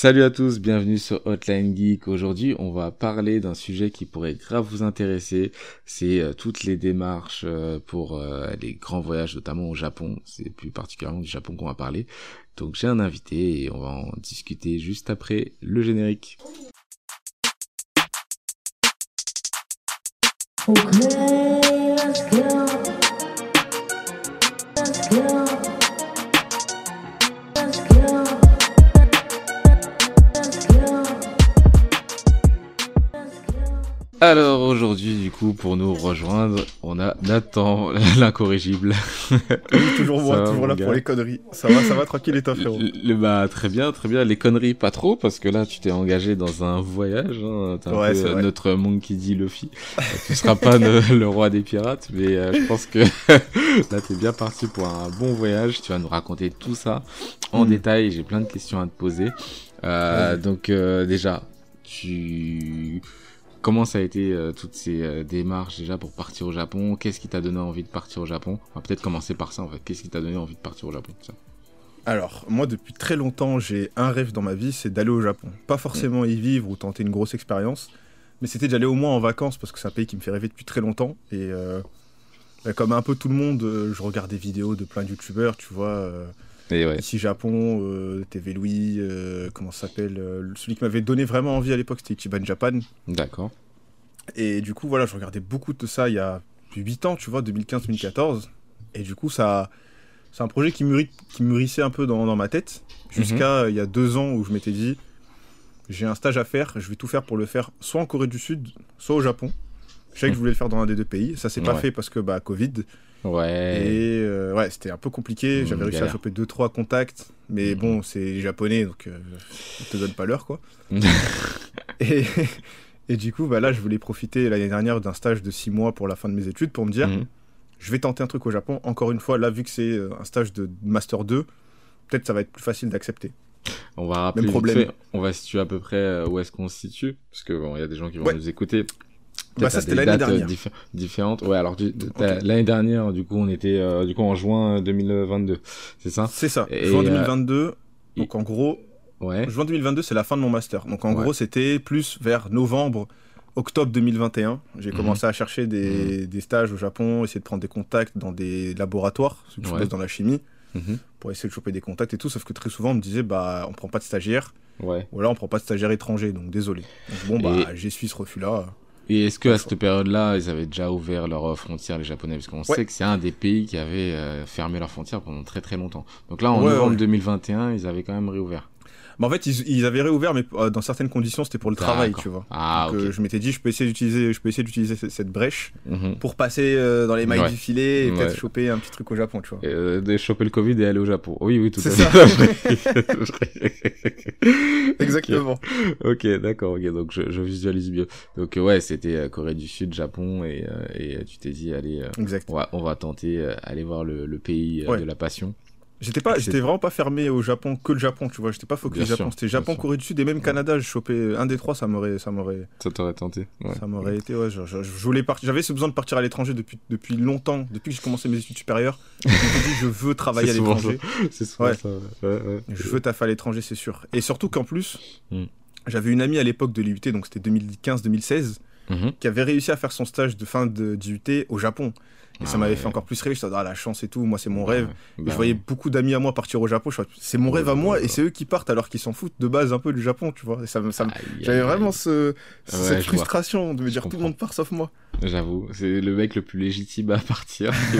Salut à tous, bienvenue sur Hotline Geek. Aujourd'hui, on va parler d'un sujet qui pourrait grave vous intéresser. C'est euh, toutes les démarches euh, pour euh, les grands voyages, notamment au Japon. C'est plus particulièrement du Japon qu'on va parler. Donc j'ai un invité et on va en discuter juste après le générique. Alors aujourd'hui, du coup, pour nous rejoindre, on a Nathan, l'incorrigible. Oui, toujours moi, toujours là pour les conneries. Ça va, ça va, tranquille et toi, frérot le, Bah très bien, très bien. Les conneries, pas trop, parce que là, tu t'es engagé dans un voyage. Hein. T'es un peu notre Monkey D. Luffy. tu seras pas le, roi des pirates, mais euh, je pense que là, t'es bien parti pour un bon voyage. Tu vas nous raconter tout ça en mm. détail. J'ai plein de questions à te poser. Euh, Donc euh, déjà, tu Comment ça a été euh, toutes ces euh, démarches déjà pour partir au Japon? Qu'est-ce qui t'a donné envie de partir au Japon? On va peut-être commencer par ça en fait. Qu'est-ce qui t'a donné envie de partir au Japon Alors, moi depuis très longtemps, j'ai un rêve dans ma vie, c'est d'aller au Japon. Pas forcément y vivre ou tenter une grosse expérience, mais c'était d'aller au moins en vacances parce que c'est un pays qui me fait rêver depuis très longtemps. Et euh, bah, comme un peu tout le monde, je regarde des vidéos de plein de youtubeurs, tu vois Ici Japon, euh, TV Louis, euh, comment ça s'appelle euh, Celui qui m'avait donné vraiment envie à l'époque, c'était Ichiban Japan. D'accord. Et du coup, voilà, je regardais beaucoup de ça il y a 8 ans, tu vois, 2015-2014. Et du coup, ça, c'est un projet qui, mûrit, qui mûrissait un peu dans, dans ma tête, jusqu'à mhm. il y a deux ans où je m'étais dit, j'ai un stage à faire, je vais tout faire pour le faire soit en Corée du Sud, soit au Japon. Je savais que je voulais le faire dans un des deux pays. Ça s'est pas fait parce que bah Covid. Ouais. Et euh, ouais, c'était un peu compliqué. Mmh, J'avais réussi à choper deux trois contacts, mais mmh. bon, c'est japonais donc euh, ils te donnent pas l'heure quoi. et, et du coup, bah là, je voulais profiter l'année dernière d'un stage de six mois pour la fin de mes études pour me dire, mmh. je vais tenter un truc au Japon. Encore une fois, là, vu que c'est euh, un stage de master 2, peut-être ça va être plus facile d'accepter. On va rappeler, problème. on va situer à peu près où est-ce qu'on se situe, parce que bon, il y a des gens qui vont nous écouter. Bah ça c'était l'année euh, dernière. différentes. Ouais, alors l'année dernière, du coup, on était euh, du coup en juin 2022, c'est ça? C'est ça. juin 2022. Euh, donc en gros, ouais. juin 2022, c'est la fin de mon master. Donc en gros, c'était plus vers novembre, octobre 2021. J'ai mhm. commencé à chercher des, mhm. des, stages au Japon, essayer de prendre des contacts dans des laboratoires, ceux qui dans la chimie, mhm. pour essayer de choper des contacts et tout. Sauf que très souvent, on me disait, bah, on prend pas de stagiaires. Ouais. Ou alors on prend pas de stagiaires étrangers, donc désolé. Donc, bon, bah, j'ai suivi ce refus-là. Et est-ce que à cette période-là, ils avaient déjà ouvert leurs frontières, les Japonais? Parce qu'on sait que c'est un des pays qui avait euh, fermé leurs frontières pendant très très longtemps. Donc là, en novembre 2021, ils avaient quand même réouvert. Bah en fait, ils, avaient réouvert, mais euh, dans certaines conditions, c'était pour le travail, tu vois. Ah, Donc, euh, je m'étais dit, je peux essayer d'utiliser, je peux essayer d'utiliser cette, brèche mhm. pour passer euh, dans les mailles du filet et peut-être choper un petit truc au Japon, tu vois. de choper le Covid et aller au Japon. Oui, oui, tout à fait. Exactement. ok, d'accord. Ok, donc je, je, visualise mieux. Donc ouais, c'était Corée du Sud, Japon, et, et tu t'es dit, allez, on va, on va tenter aller voir le, le pays de la passion. J'étais pas, j'étais vraiment pas fermé au Japon que le Japon, tu vois. J'étais pas focus Japon. C'était Japon, Corée du Sud et même Canada. Je chopais un des trois, ça m'aurait, ça m'aurait. Ça t'aurait tenté. Ça m'aurait été, ouais. Je, je, voulais partir. J'avais ce besoin de partir à l'étranger depuis depuis longtemps, depuis que j'ai commencé mes études supérieures. je me dit, je veux travailler à l'étranger. C'est souvent ça. Je veux taffer à l'étranger, c'est sûr. Et surtout qu'en plus, hmm. j'avais une amie à l'époque de l'IUT, donc c'était 2015-2016, mhm. qui avait réussi à faire son stage de fin d'IUT au Japon. Et ça ah m'avait fait encore plus rêver. Je disais, ah, la chance et tout, moi, c'est mon rêve. et bah je voyais beaucoup d'amis à moi partir au Japon. C'est mon rêve à moi, et c'est eux qui partent alors qu'ils s'en foutent de base un peu du Japon, tu vois. ça, ça J'avais vraiment ce, cette frustration de me dire tout le monde part sauf moi. J'avoue, c'est le mec le plus légitime à partir.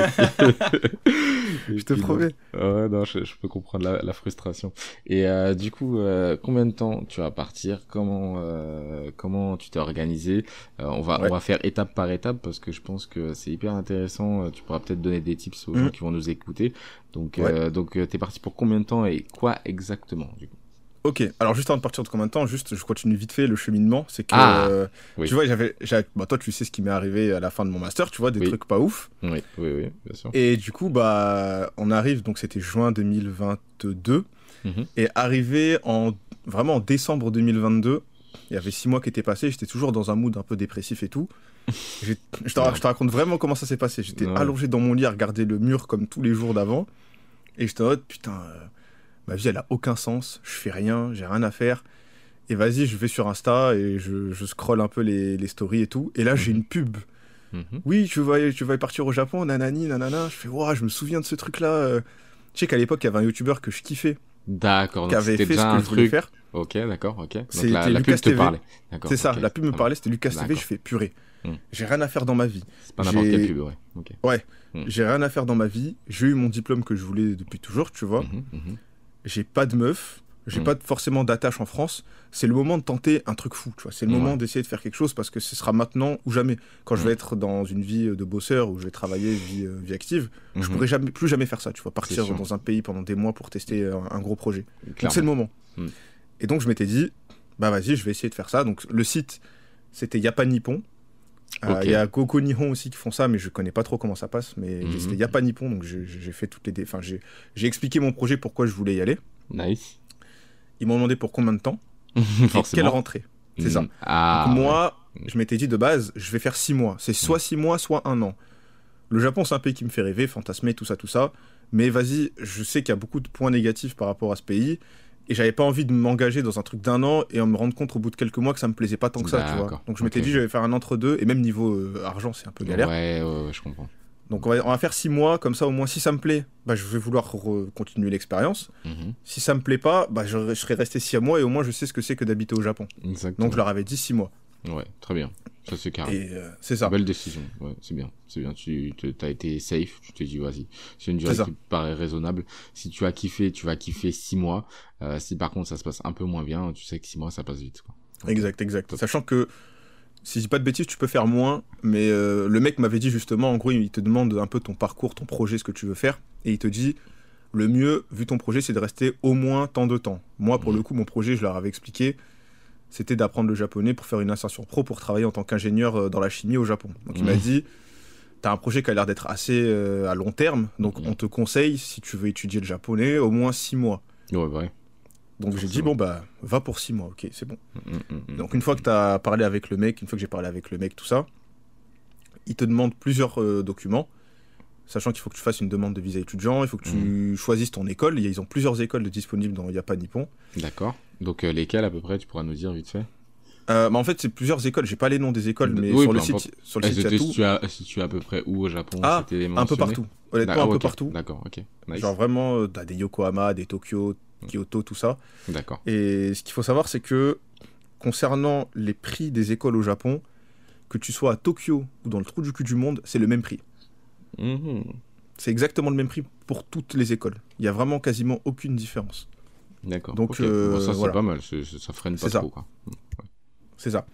je te promets. Ouais, non, je, peux comprendre la, frustration. Et euh, du coup, euh, combien de temps tu vas partir? Comment euh, comment tu t'es organisé? On va on va faire étape par étape parce que je pense que c'est hyper intéressant. Tu pourras peut-être donner des tips aux gens mmh. qui vont nous écouter. Donc donc t'es parti pour combien de temps et quoi exactement du coup? Ok, alors juste avant de partir de combien de temps, juste je continue vite fait le cheminement, c'est que ah, euh, tu vois, j'avais, bah, toi tu sais ce qui m'est arrivé à la fin de mon master, tu vois, des trucs pas ouf. Oui, oui, oui, bien sûr. Et du coup, bah, on arrive, donc c'était juin 2022, mhm. et arrivé en vraiment en décembre 2022, il y avait six mois qui étaient passés, j'étais toujours dans un mood un peu dépressif et tout. je, te, raconte vraiment comment ça s'est passé. J'étais allongé dans mon lit à regarder le mur comme tous les jours d'avant, et j'étais en mode putain. Euh, ma vie, elle a aucun sens, je fais rien, j'ai rien à faire. Et vas-y, je vais sur Insta et je, je scroll un peu les, les stories et tout. Et là, j'ai mhm. une pub. Mhm. Oui, tu vas, tu vas partir au Japon, nanani, nanana. Je fais, waouh, je me souviens de ce truc-là. Tu sais qu'à l'époque, il y avait un youtubeur que je kiffais. D'accord. Qui avait fait ce que je voulais faire. Ok, d'accord, ok. C'était la, la, pub te parlait. C'est ça, la pub me parlait, c'était Lucas TV. Je fais purée. Hmm. J'ai rien à faire dans ma vie. C'est pas n'importe quelle pub, ouais. Ouais. Hmm. J'ai rien à faire dans ma vie. J'ai eu mon diplôme que je voulais depuis toujours, tu vois. Mhm. J'ai pas de meuf. J'ai mm. pas forcément d'attache en France. C'est le moment de tenter un truc fou, tu vois. C'est le moment d'essayer de faire quelque chose parce que ce sera maintenant ou jamais. Quand je vais mm. être dans une vie de bosseur où je vais travailler vie, euh, vie active, je mm-hmm. pourrai jamais, plus jamais faire ça, tu vois. Partir dans un pays pendant des mois pour tester un, gros projet. Donc c'est le moment. Mm. Et donc je m'étais dit, bah vas-y, je vais essayer de faire ça. Donc le site, c'était Yapan Nippon. Euh, il y a Goku Nihon aussi qui font ça, mais je connais pas trop comment ça passe. Mais mm-hmm. c'était Yapan Nippon, donc j'ai fait toutes les. Enfin, j'ai expliqué mon projet, pourquoi je voulais y aller. Nice. Ils m'ont demandé pour combien de temps quelle rentrée. C'est ça. Ah, moi, je m'étais dit de base, je vais faire six mois. C'est soit six mois, soit un an. Le Japon, c'est un pays qui me fait rêver, fantasmer, tout ça, tout ça. Mais vas-y, je sais qu'il y a beaucoup de points négatifs par rapport à ce pays. Et j'avais pas envie de m'engager dans un truc d'un an et en me rendre compte au bout de quelques mois que ça me plaisait pas tant que ça, tu vois. Donc je m'étais dit, je vais faire un entre-deux. Et même niveau euh, argent, c'est un peu galère. Ouais, ouais, je comprends. Donc on va, faire six mois, comme ça au moins si ça me plaît, bah, je vais vouloir continuer l'expérience. Mhm. Si ça me plaît pas, bah, je, serai resté six mois et au moins je sais ce que c'est que d'habiter au Japon. Donc je leur avais dit six mois. Ouais, très bien. Ça c'est carré. Et euh, c'est ça. Belle décision. Ouais, c'est bien. C'est bien. Tu as été safe. Tu t'es dit vas-y. C'est une durée qui paraît raisonnable. Si tu as kiffé, tu vas kiffer six mois. Euh, si par contre ça se passe un peu moins bien, tu sais que six mois ça passe vite. Quoi. Exact, exact. Sachant que si je dis pas de bêtises, tu peux faire moins, mais euh, le mec m'avait dit justement, en gros, il te demande un peu ton parcours, ton projet, ce que tu veux faire, et il te dit, le mieux, vu ton projet, c'est de rester au moins tant de temps. Moi, pour le coup, mon projet, je leur avais expliqué, c'était d'apprendre le japonais pour faire une insertion pro pour travailler en tant qu'ingénieur euh, dans la chimie au Japon. Donc il m'a dit, t'as un projet qui a l'air d'être assez euh, à long terme, donc on te conseille, si tu veux étudier le japonais, au moins six mois. Ouais, ouais. Donc j'ai dit, bon, bah, va pour six mois, ok, c'est bon. Mm, mm, mm, Donc une fois que tu as parlé avec le mec, une fois que j'ai parlé avec le mec, tout ça, il te demande plusieurs euh, documents, sachant qu'il faut que tu fasses une demande de visa étudiant, il faut que tu choisisses ton école. Ils ont plusieurs écoles disponibles dans Yapan Nippon. D'accord. Donc euh, lesquelles à peu près, tu pourras nous dire vite fait? Euh, bah en fait, c'est plusieurs écoles. J'ai pas les noms des écoles, mais sur, le site, sur le site, il y a tout. Si tu, as, si tu es à peu près où au Japon Ah, un peu partout. Honnêtement, un peu partout. D'accord, ok. Genre vraiment, t'as des Yokohama, des Tokyo, Kyoto, tout ça. D'accord. Et ce qu'il faut savoir, c'est que concernant les prix des écoles au Japon, que tu sois à Tokyo ou dans le trou du cul du monde, c'est le même prix. Mhm. C'est exactement le même prix pour toutes les écoles. Il n'y a vraiment quasiment aucune différence. D'accord. Donc euh, ça c'est pas mal, ça freine pas trop. C'est ça.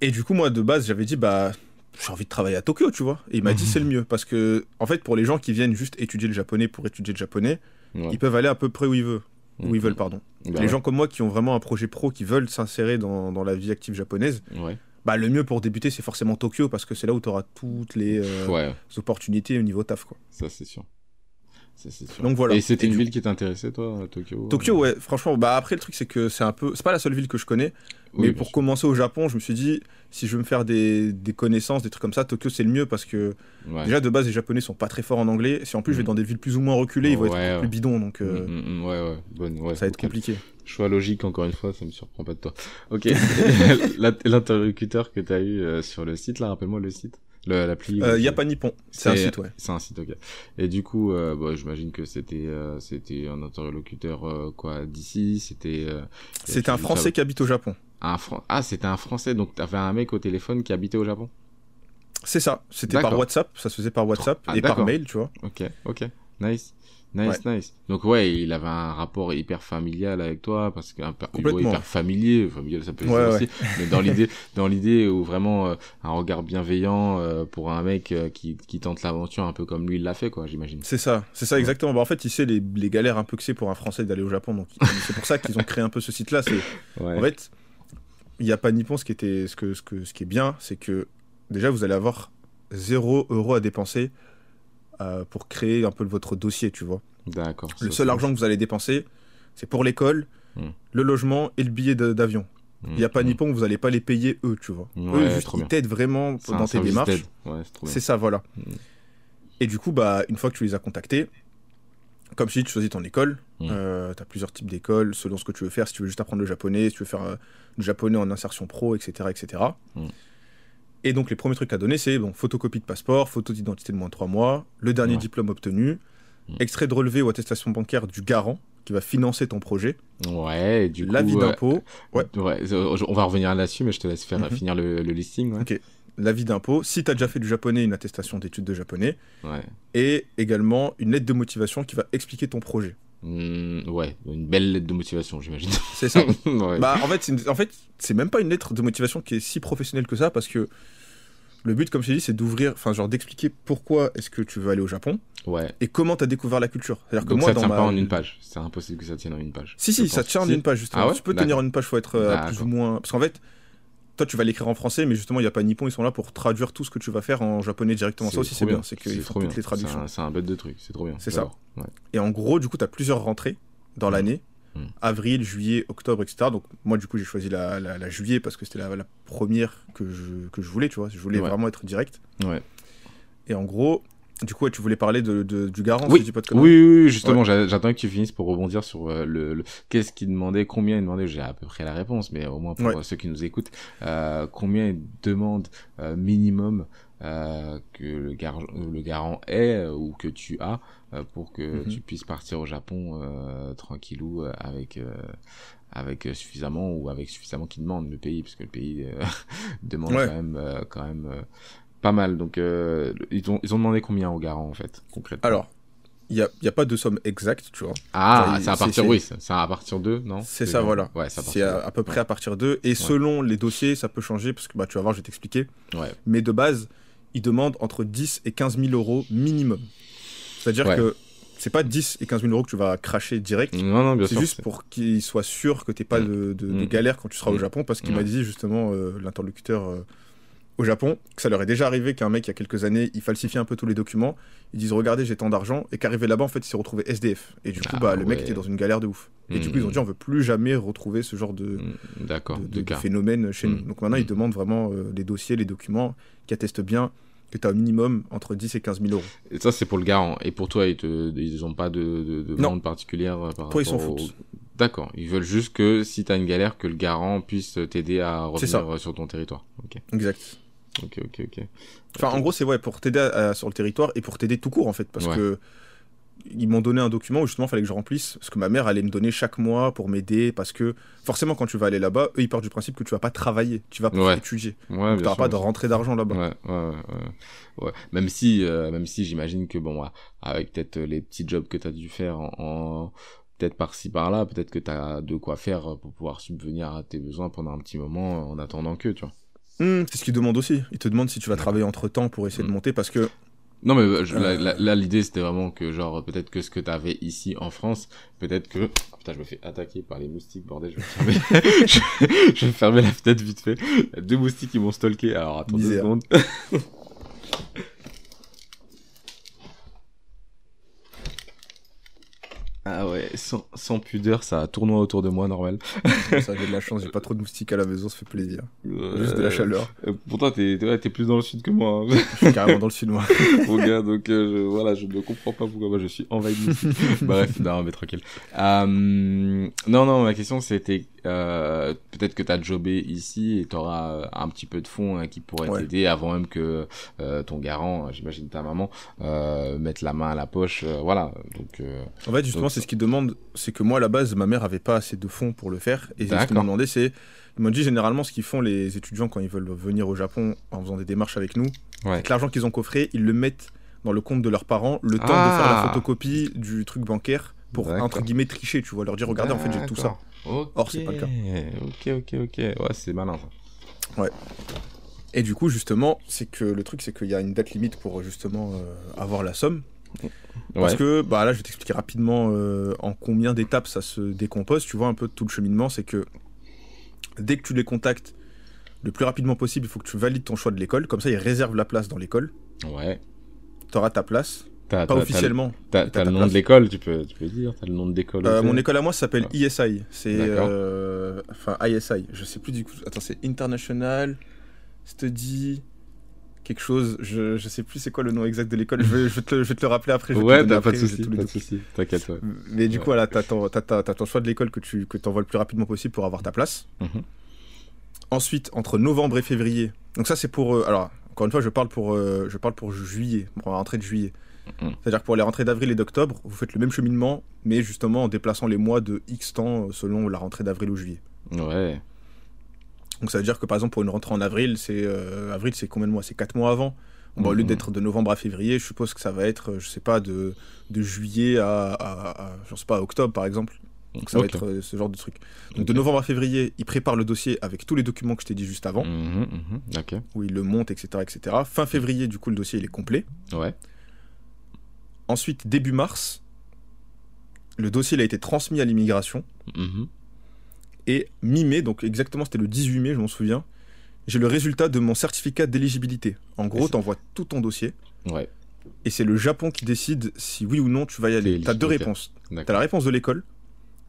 Et du coup moi de base j'avais dit bah j'ai envie de travailler à Tokyo, tu vois. Et il m'a dit c'est le mieux parce que en fait pour les gens qui viennent juste étudier le japonais pour étudier le japonais, ils peuvent aller à peu près où ils veulent. Où ils mhm. veulent, pardon. Bah les gens comme moi qui ont vraiment un projet pro, qui veulent s'insérer dans, dans, la vie active japonaise, bah, le mieux pour débuter, c'est forcément Tokyo, parce que c'est là où tu auras toutes les euh, opportunités au niveau taf. Quoi. Ça, c'est sûr. Donc voilà. Et c'était une ville qui t'intéressait, toi, Tokyo Tokyo, ouais. Franchement, bah après le truc c'est que c'est un peu, c'est pas la seule ville que je connais. mais pour commencer au Japon, je me suis dit, si je veux me faire des, des connaissances, des trucs comme ça, Tokyo c'est le mieux parce que déjà de base les Japonais sont pas très forts en anglais. Si en plus je vais mm. dans des villes plus ou moins reculées, ils vont être plus bidons, donc euh, mm, mm, ouais, ouais. Bonne, ça va être compliqué. Choix logique encore une fois, ça me surprend pas de toi. Ok. L'interlocuteur que tu as eu euh, sur le site là, rappelle-moi le site. L'appli euh, a pas Nippon c'est un site ouais. c'est un site ok. Et du coup euh, bah, j'imagine que c'était euh, c'était un interlocuteur quoi d'ici c'était c'était un français qui habite au Japon. Un ah c'était un français donc t'avais un mec au téléphone qui habitait au Japon? C'est ça. C'était par WhatsApp ça se faisait par WhatsApp ah, et par mail tu vois. Ok ok. Nice Nice, nice. Donc ouais, il avait un rapport hyper familial avec toi parce qu'un hyper familier, familial ça peut être aussi, mais dans l'idée, dans l'idée où vraiment euh, un regard bienveillant euh, pour un mec euh, qui, qui tente l'aventure un peu comme lui il l'a fait quoi, j'imagine. C'est ça, c'est ça exactement. Bah, en fait, il sait les, les galères un peu que c'est pour un Français d'aller au Japon, donc c'est pour ça qu'ils ont créé un peu ce site-là. C'est en fait, il n'y a pas Nippon. Ce qui était, ce que, ce que, ce qui est bien, c'est que déjà vous allez avoir 0 euro à dépenser euh, pour créer un peu votre dossier, tu vois. D'accord. Le seul argent que vous allez dépenser, c'est pour l'école, hmm. le logement et le billet d'avion. Il n'y a pas hmm. Nippon, vous n'allez pas les payer eux, tu vois. eux, juste, ils t'aident vraiment dans tes démarches. c'est ça, voilà. Hmm. Et du coup, bah, une fois que tu les as contactés, comme si tu choisis ton école. Mmh. Euh, tu as plusieurs types d'écoles selon ce que tu veux faire. Si tu veux juste apprendre le japonais, si tu veux faire du japonais en insertion pro, etc. etc. Mmh. Et donc, les premiers trucs à donner, c'est bon, photocopie de passeport, photo d'identité de moins de 3 mois, le dernier diplôme obtenu, extrait de relevé ou attestation bancaire du garant qui va financer ton projet. Ouais, et du coup. L'avis d'impôt. ouais. On va revenir là-dessus, mais je te laisse faire mhm. finir le, listing. Ouais. Ok. L'avis d'impôt. Si tu as déjà fait du japonais, une attestation d'études de japonais. Et également une lettre de motivation qui va expliquer ton projet. Mmh, ouais, une belle lettre de motivation, j'imagine. C'est ça. Bah, en fait, c'est, en fait, c'est même pas une lettre de motivation qui est si professionnelle que ça parce que le but, comme je t'ai dit, c'est d'ouvrir, enfin, genre d'expliquer pourquoi est-ce que tu veux aller au Japon. Ouais. Et comment tu as découvert la culture. C'est-à-dire que moi, ça tient pas en une page. C'est impossible que ça tienne en une page. Si, si, ça tient en une page, justement. Ah tu peux tenir en une page, faut être euh, plus ou moins. Parce qu'en fait, toi, tu vas l'écrire en français, mais justement, il n'y a pas Nippon, ils sont là pour traduire tout ce que tu vas faire en japonais directement. Ça aussi, c'est bien. C'est qu'ils font toutes les traductions. C'est un, bête de truc, c'est trop bien. C'est ça. Et en gros, du coup, tu as plusieurs rentrées dans l'année. Hmm. Avril, juillet, octobre, etc. Donc moi, du coup, j'ai choisi la, juillet parce que c'était la, première que je, que je voulais, tu vois. Je voulais vraiment être direct. Ouais. Et en gros, du coup, tu voulais parler de, du garant, oui. Si pas de oui, oui, justement, j'attends que tu finisses pour rebondir sur euh, le, qu'est-ce qu'il demandait, combien il demandait. J'ai à peu près la réponse, mais au moins pour ceux qui nous écoutent, euh, combien il demande euh, minimum euh, que le, gar le garant est ou que tu as pour que mhm. tu puisses partir au Japon tranquillou avec avec suffisamment ou avec suffisamment qui demande le pays, parce que le pays demande quand même quand même pas mal. Donc, euh, ils, ont, ils ont demandé combien au garant, en fait, concrètement? Alors, il n'y a, y a, pas de somme exacte, tu vois. Ah, c'est à partir, oui, c'est à partir de, non? C'est ça, voilà. Ouais, c'est à, peu près à partir de. Et selon les dossiers, ça peut changer, parce que bah, tu vas voir, je vais t'expliquer. Ouais. Mais de base, ils demandent entre 10 et 15 000 euros minimum. C'est-à-dire que c'est pas 10 et 15 000 euros que tu vas cracher direct. Non, non, bien C'est juste pour qu'ils soient sûrs que tu n'aies pas mm. de, de, mm. galère quand tu seras au mm. Japon, parce qu'il m'a dit justement, euh, l'interlocuteur. Euh, au Japon, que ça leur est déjà arrivé qu'un mec, il y a quelques années, il falsifie un peu tous les documents, ils disent regardez, j'ai tant d'argent, et qu'arrivé là-bas, en fait, il s'est retrouvé SDF. Et du coup, ah bah, le mec était dans une galère de ouf. Et du coup, ils ont hmm. dit on veut plus jamais retrouver ce genre de, hmm, de, de, phénomène chez nous. Hmm. Donc maintenant, ils demandent vraiment euh, les dossiers, les documents qui attestent bien que tu as au minimum entre 10 et 15 000 euros. Et ça, c'est pour le garant. Et pour toi, ils n'ont pas de, demande particulière euh, par toi, ils s'en foutent. D'accord. Ils veulent juste que si tu as une galère, que le garant puisse t'aider à revenir sur ton territoire. Exact. Ok, ok, ok. Enfin, en gros, c'est ouais, pour t'aider sur le territoire et pour t'aider tout court, en fait. Parce que ils m'ont donné un document où justement il fallait que je remplisse parce que ma mère allait me donner chaque mois pour m'aider parce que forcément quand tu vas aller là-bas eux ils partent du principe que tu vas pas travailler tu vas pas étudier. Ouais, tu n'auras pas de rentrée d'argent là-bas. Ouais, ouais, ouais, même si euh, même si j'imagine que bon avec peut-être les petits jobs que tu as dû faire en, peut-être par-ci par-là peut-être que tu as de quoi faire pour pouvoir subvenir à tes besoins pendant un petit moment en attendant que tu vois Hmm, c'est ce qu'ils demandent aussi. Ils te demandent si tu vas travailler entre temps pour essayer de hmm. monter parce que. Non mais euh, là, l'idée c'était vraiment que genre peut-être que ce que t'avais ici en France, peut-être que putain je me fais attaquer par les moustiques bordel, je vais fermer, je... vais fermer la fenêtre vite fait. Il y a deux moustiques qui m'ont stalké. Alors attends deux secondes. Ah ouais, sans, sans, pudeur, ça tournoie autour de moi, normal. ça, j'ai de la chance, j'ai pas trop de moustiques à la maison, ça fait plaisir. Juste de la chaleur. Euh, pourtant, t'es ouais, plus dans le sud que moi. Hein. je suis carrément dans le sud, moi. Mon gars, donc euh, je, voilà, je ne comprends pas pourquoi moi je suis envahi de moustiques. Bref, non, mais tranquille. Euh, non, non, ma question c'était euh, peut-être que tu as jobé ici et tu auras euh, un petit peu de fonds hein, qui pourraient t'aider avant même que euh, ton garant, j'imagine ta maman, mette la main à la poche. voilà. Donc, en fait, justement, c'est ce qu'ils demandent. C'est que moi, à la base, ma mère avait pas assez de fonds pour le faire. Et ce qu'ils m'ont demandé, c'est. Ils m'ont dit généralement ce qu'ils font les étudiants quand ils veulent venir au Japon en faisant des démarches avec nous. Ouais. C'est l'argent qu'ils ont coffré, ils le mettent dans le compte de leurs parents le temps de faire la ah. photocopie du truc bancaire pour entre guillemets tricher, tu vois, leur dire regardez en fait j'ai tout ça. Or, c'est pas le cas. Ok, ok, ok. Ouais, c'est malin ça. Ouais. Et du coup, justement, c'est que le truc, c'est qu'il y a une date limite pour justement euh, avoir la somme. Parce que, bah là, je vais t'expliquer rapidement euh, en combien d'étapes ça se décompose. Tu vois un peu tout le cheminement, c'est que dès que tu les contactes le plus rapidement possible, il faut que tu valides ton choix de l'école. Comme ça, ils réservent la place dans l'école. Ouais. Tu auras ta place pas officiellement. T'as le nom de l'école, tu peux, tu peux dire T'as le nom de l'école euh, Mon école à moi s'appelle ISI. C'est. Euh, enfin, ISI. Je sais plus du coup. Attends, c'est International Study quelque chose. Je, je sais plus c'est quoi le nom exact de l'école. Je, vais, je, te, je vais te le rappeler après. ouais, t'as pas de soucis. Pas de. T'inquiète. Ouais. Mais du coup, voilà, t'as ton, ton, choix de l'école que tu que envoies le plus rapidement possible pour avoir ta place. Mhm. Ensuite, entre novembre et février. Donc ça, c'est pour. Euh, alors, encore une fois, je parle pour, je parle pour juillet, pour la rentrée de juillet. Mhm. C'est-à-dire que pour les rentrées d'avril et d'octobre, vous faites le même cheminement, mais justement en déplaçant les mois de X temps euh, selon la rentrée d'avril ou juillet. Ouais. Donc ça veut dire que par exemple pour une rentrée en avril, c'est avril c'est combien de mois? C'est 4 mois avant. Au lieu mhm. d'être de novembre à février, je suppose que ça va être, je sais pas, de, de juillet à, à, je sais pas, octobre par exemple. Donc ça va être euh, ce genre de truc. Donc de novembre à février, il prépare le dossier avec tous les documents que je t'ai dit juste avant. Mhm, où il le monte, etc., etc. Fin février, du coup, le dossier il est complet. Ouais. Ensuite, début mars, le dossier il a été transmis à l'immigration. Et mi-mai, donc exactement c'était le 18 mai, je m'en souviens, j'ai le résultat de mon certificat d'éligibilité. En gros, tu envoies tout ton dossier. Ouais. Et c'est le Japon qui décide si oui ou non tu vas y aller. Tu as deux réponses. Tu as la réponse de l'école,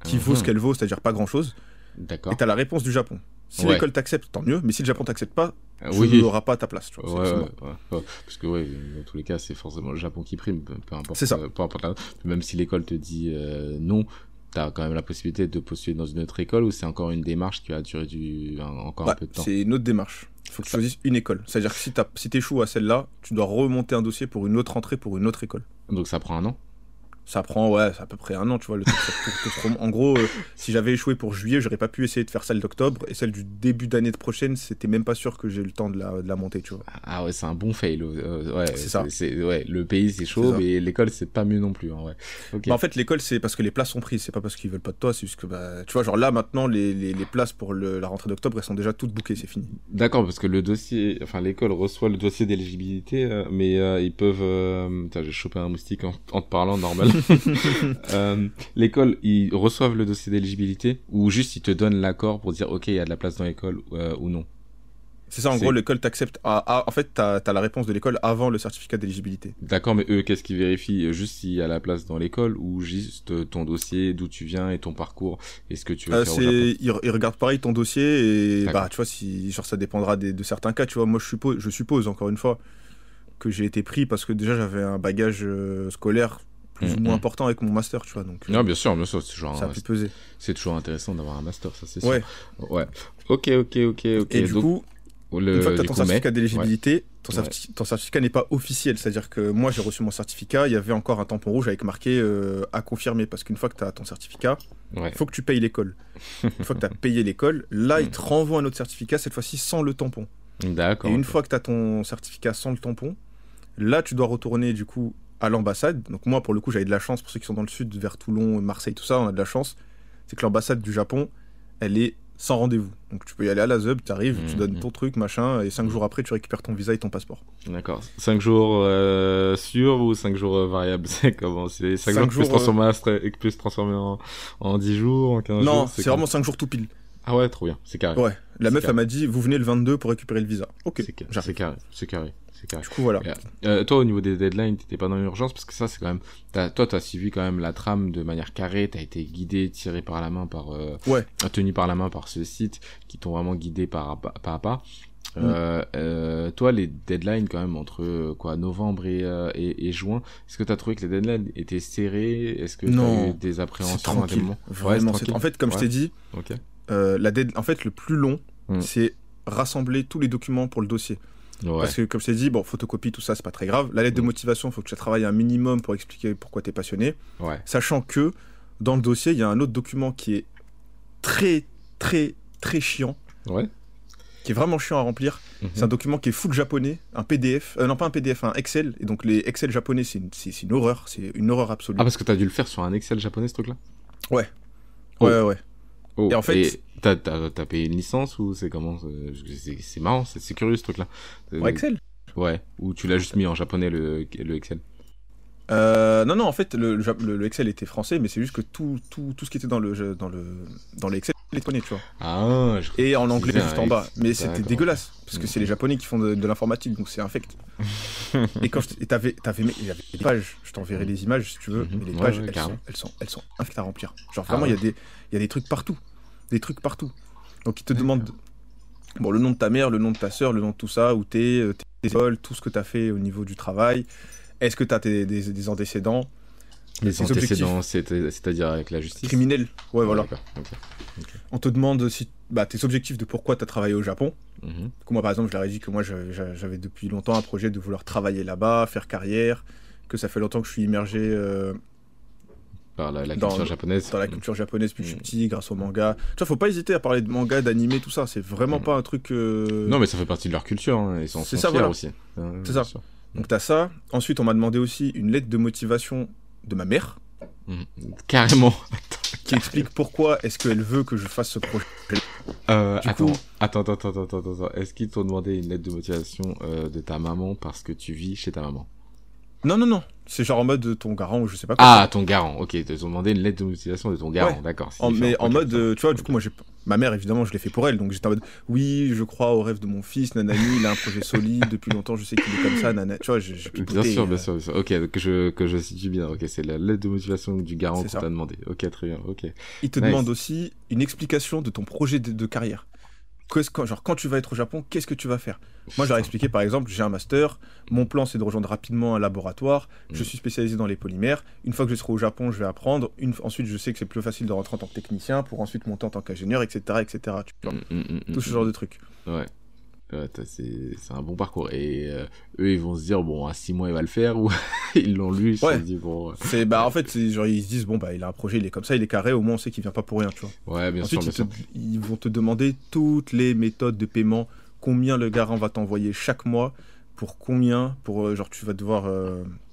qui vaut ce mhm. qu'elle vaut, c'est-à-dire pas grand-chose. D'accord. Et tu as la réponse du Japon. Si l'école t'accepte, tant mieux, mais si le Japon t'accepte pas, tu n'auras pas ta place. Tu vois, ouais, Parce que, ouais, dans tous les cas, c'est forcément le Japon qui prime, peu importe. C'est ça. Euh, peu importe Même si l'école te dit euh, non, tu as quand même la possibilité de postuler dans une autre école ou c'est encore une démarche qui va durer du, encore un peu de temps? C'est une autre démarche. Il faut que tu choisisses une école. C'est-à-dire que si tu si échoues à celle-là, tu dois remonter un dossier pour une autre entrée pour une autre école. Donc ça prend un an? Ça prend ouais à peu près un an tu vois le en gros euh, si j'avais échoué pour juillet j'aurais pas pu essayer de faire celle d'octobre et celle du début d'année de prochaine c'était même pas sûr que j'ai le temps de la, de la, monter tu vois. Ah ouais c'est un bon fail euh, ouais c'est ça. ouais le pays c'est chaud mais l'école c'est pas mieux non plus hein, ouais. Bah, en fait l'école c'est parce que les places sont prises c'est pas parce qu'ils veulent pas de toi c'est juste que bah, tu vois genre là maintenant les, les, les places pour le, la rentrée d'octobre elles sont déjà toutes bookées c'est fini. D'accord parce que le dossier enfin l'école reçoit le dossier d'éligibilité euh, mais ils peuvent j'ai chopé un moustique en, en te parlant normal Euh, l'école, ils reçoivent le dossier d'éligibilité ou juste ils te donnent l'accord pour dire ok, il y a de la place dans l'école euh, ou non? C'est ça, en gros, l'école t'accepte. en fait, tu as, la réponse de l'école avant le certificat d'éligibilité. D'accord, mais eux, qu'est-ce qu'ils vérifient? Juste s'il y a la place dans l'école ou juste ton dossier, d'où tu viens et ton parcours et ce que tu veux euh, faire ils, regardent pareil ton dossier et bah, tu vois, si, genre, ça dépendra de certains cas. Tu vois, moi, je suppose, je suppose, encore une fois, que j'ai été pris parce que déjà, j'avais un bagage scolaire plus ou moins important avec mon master, tu vois. Donc, non, bien sûr, bien sûr, c'est toujours, ça a pu peser. C'est toujours intéressant d'avoir un master, ça c'est sûr. Ouais. Ouais. Ok, ok, ok, ok. Et du coup, une fois que tu as ton certificat d'éligibilité, ton, certificat n'est pas officiel. C'est-à-dire que moi, j'ai reçu mon certificat, il y avait encore un tampon rouge avec marqué euh, à confirmer. Parce qu'une fois que tu as ton certificat, il faut que tu payes l'école. une fois que tu as payé l'école, là, il te renvoie un autre certificat, cette fois-ci sans le tampon. D'accord. Et une fois que tu as ton certificat sans le tampon, là, tu dois retourner du coup à l'ambassade. Donc moi, pour le coup, j'avais de la chance, pour ceux qui sont dans le sud, vers Toulon, Marseille, tout ça, on a de la chance. C'est que l'ambassade du Japon, elle est sans rendez-vous. Donc tu peux y aller à la ZUB, tu arrives, tu donnes mmh, ton mmh. truc, machin, et cinq jours après, tu récupères ton visa et ton passeport. D'accord. Cinq jours euh, sûrs ou cinq jours euh, variables? C'est comment? C'est cinq, jours, jours qui peut se transformer en, en 10 jours, en 15 non, jours Non, c'est vraiment cinq jours tout pile. Ah ouais, trop bien, c'est carré. Ouais, la meuf, elle m'a dit, vous venez le 22 pour récupérer le visa. Ok, c'est carré, c'est carré. Du coup, voilà. Euh, toi, au niveau des deadlines, t'étais pas dans l'urgence parce que ça, c'est quand même. As, toi, t'as suivi quand même la trame de manière carrée. T'as été guidé, tiré par la main par. Euh, ouais. Tenu par la main par ce site qui t'ont vraiment guidé par pas à pas. Mm. Euh, euh, toi, les deadlines quand même entre quoi novembre et, euh, et, et, juin, est-ce que tu as trouvé que les deadlines étaient serrés Est-ce que tu des appréhensions moments Vraiment, ouais, en fait, comme je t'ai dit, okay. la dead... en fait, le plus long, mm. c'est rassembler tous les documents pour le dossier. Parce que, comme je t'ai dit, bon, photocopie, tout ça, c'est pas très grave. La lettre de mm. motivation, il faut que tu travailles un minimum pour expliquer pourquoi tu es passionné. Sachant que dans le dossier, il y a un autre document qui est très, très, très chiant. Qui est vraiment chiant à remplir. Mm-hmm. C'est un document qui est full japonais, un PDF. Euh, non, pas un PDF, un Excel. Et donc, les Excel japonais, c'est une, une, horreur. C'est une horreur absolue. Ah, parce que tu as dû le faire sur un Excel japonais, ce truc-là? Ouais. Oh. Ouais, ouais. Oh. Et en fait. T'as, t'as, payé une licence ou c'est comment c'est, marrant, c'est, curieux ce truc-là. Excel Ouais, ou tu l'as juste mis en japonais le, le Excel euh, non, non, en fait, le, le, Excel était français, mais c'est juste que tout, tout, tout ce qui était dans le, dans le, dans l'Excel les tu vois. Ah, Et en anglais juste en bas. Mais c'était dégueulasse, parce que c'est les Japonais qui font de, l'informatique, donc c'est infect. et quand t'avais, t'avais, il y avait des pages, je t'enverrai les images si tu veux, mhm. mais les pages, elles, sont, elles, sont, elles sont infectes à remplir. Genre vraiment, ah il y, a des, y a des trucs partout des trucs partout. Donc ils te demandent Bon, le nom de ta mère, le nom de ta soeur, le nom de tout ça, où t'es, euh, tes écoles, tout ce que t'as fait au niveau du travail. Est-ce que t'as des, des antécédents? Les antécédents, c'est-à-dire avec la justice Criminel, ouais, voilà. On te demande si, bah, tes objectifs de pourquoi tu as travaillé au Japon. Mhm. moi, par exemple, je leur ai dit que moi, j'avais depuis longtemps un projet de vouloir travailler là-bas, faire carrière, que ça fait longtemps que je suis immergé euh, par la, culture japonaise. Dans la culture japonaise depuis que je suis petit, grâce au manga. Tu vois, faut pas hésiter à parler de manga, d'anime, tout ça. C'est vraiment pas un truc. Euh, non, mais ça fait partie de leur culture. Hein. Ils sont, C'est ça, aussi. C'est ça. Donc t'as ça. Ensuite, on m'a demandé aussi une lettre de motivation de ma mère. Mmh. Carrément. qui explique pourquoi est-ce qu'elle veut que je fasse ce projet. Euh, attends, attends, attends, attends, attends, attends, Est-ce qu'ils t'ont demandé une lettre de motivation euh, de ta maman parce que tu vis chez ta maman? Non, non, non. C'est genre en mode ton garant ou je sais pas quoi. Ah, ton garant, ok. Ils t'ont demandé une lettre de motivation de ton garant, d'accord. Mais en mode, euh, tu vois, du coup, moi, j'ai ma mère, évidemment, je l'ai fait pour elle. Donc j'étais en mode, oui, je crois au rêve de mon fils, nanani, il a un projet solide, depuis longtemps, je sais qu'il est comme ça, nanana. Tu vois, j'ai Bien sûr, bien sûr, bien sûr. Ok, que je, que je situe bien. Ok, c'est la lettre de motivation du garant qu'on t'a demandé. Ok, très bien, ok. Il te demande aussi une explication de ton projet de carrière quand, genre, quand tu vas être au Japon, qu'est-ce que tu vas faire? Moi, j'aurais expliqué, par exemple, j'ai un master, mon plan, c'est de rejoindre rapidement un laboratoire, je mm. suis spécialisé dans les polymères, une fois que je serai au Japon, je vais apprendre, une... ensuite, je sais que c'est plus facile de rentrer en tant que technicien, pour ensuite monter en tant qu'ingénieur, etc., etc., tu vois mm, mm, Tout ce genre de trucs. Ouais c'est un bon parcours. Et euh, eux, ils vont se dire, bon, à 6 mois, il va le faire, ou ils l'ont lu, ils ouais. bon. Euh, c'est, bah, en fait, genre, ils se disent, bon, bah, il a un projet, il est comme ça, il est carré, au moins, on sait qu'il vient pas pour rien, tu vois. Ouais, bien sûr. Ensuite, ils, vont te demander toutes les méthodes de paiement, combien le garant va t'envoyer chaque mois, pour combien, pour, euh, genre, tu vas devoir,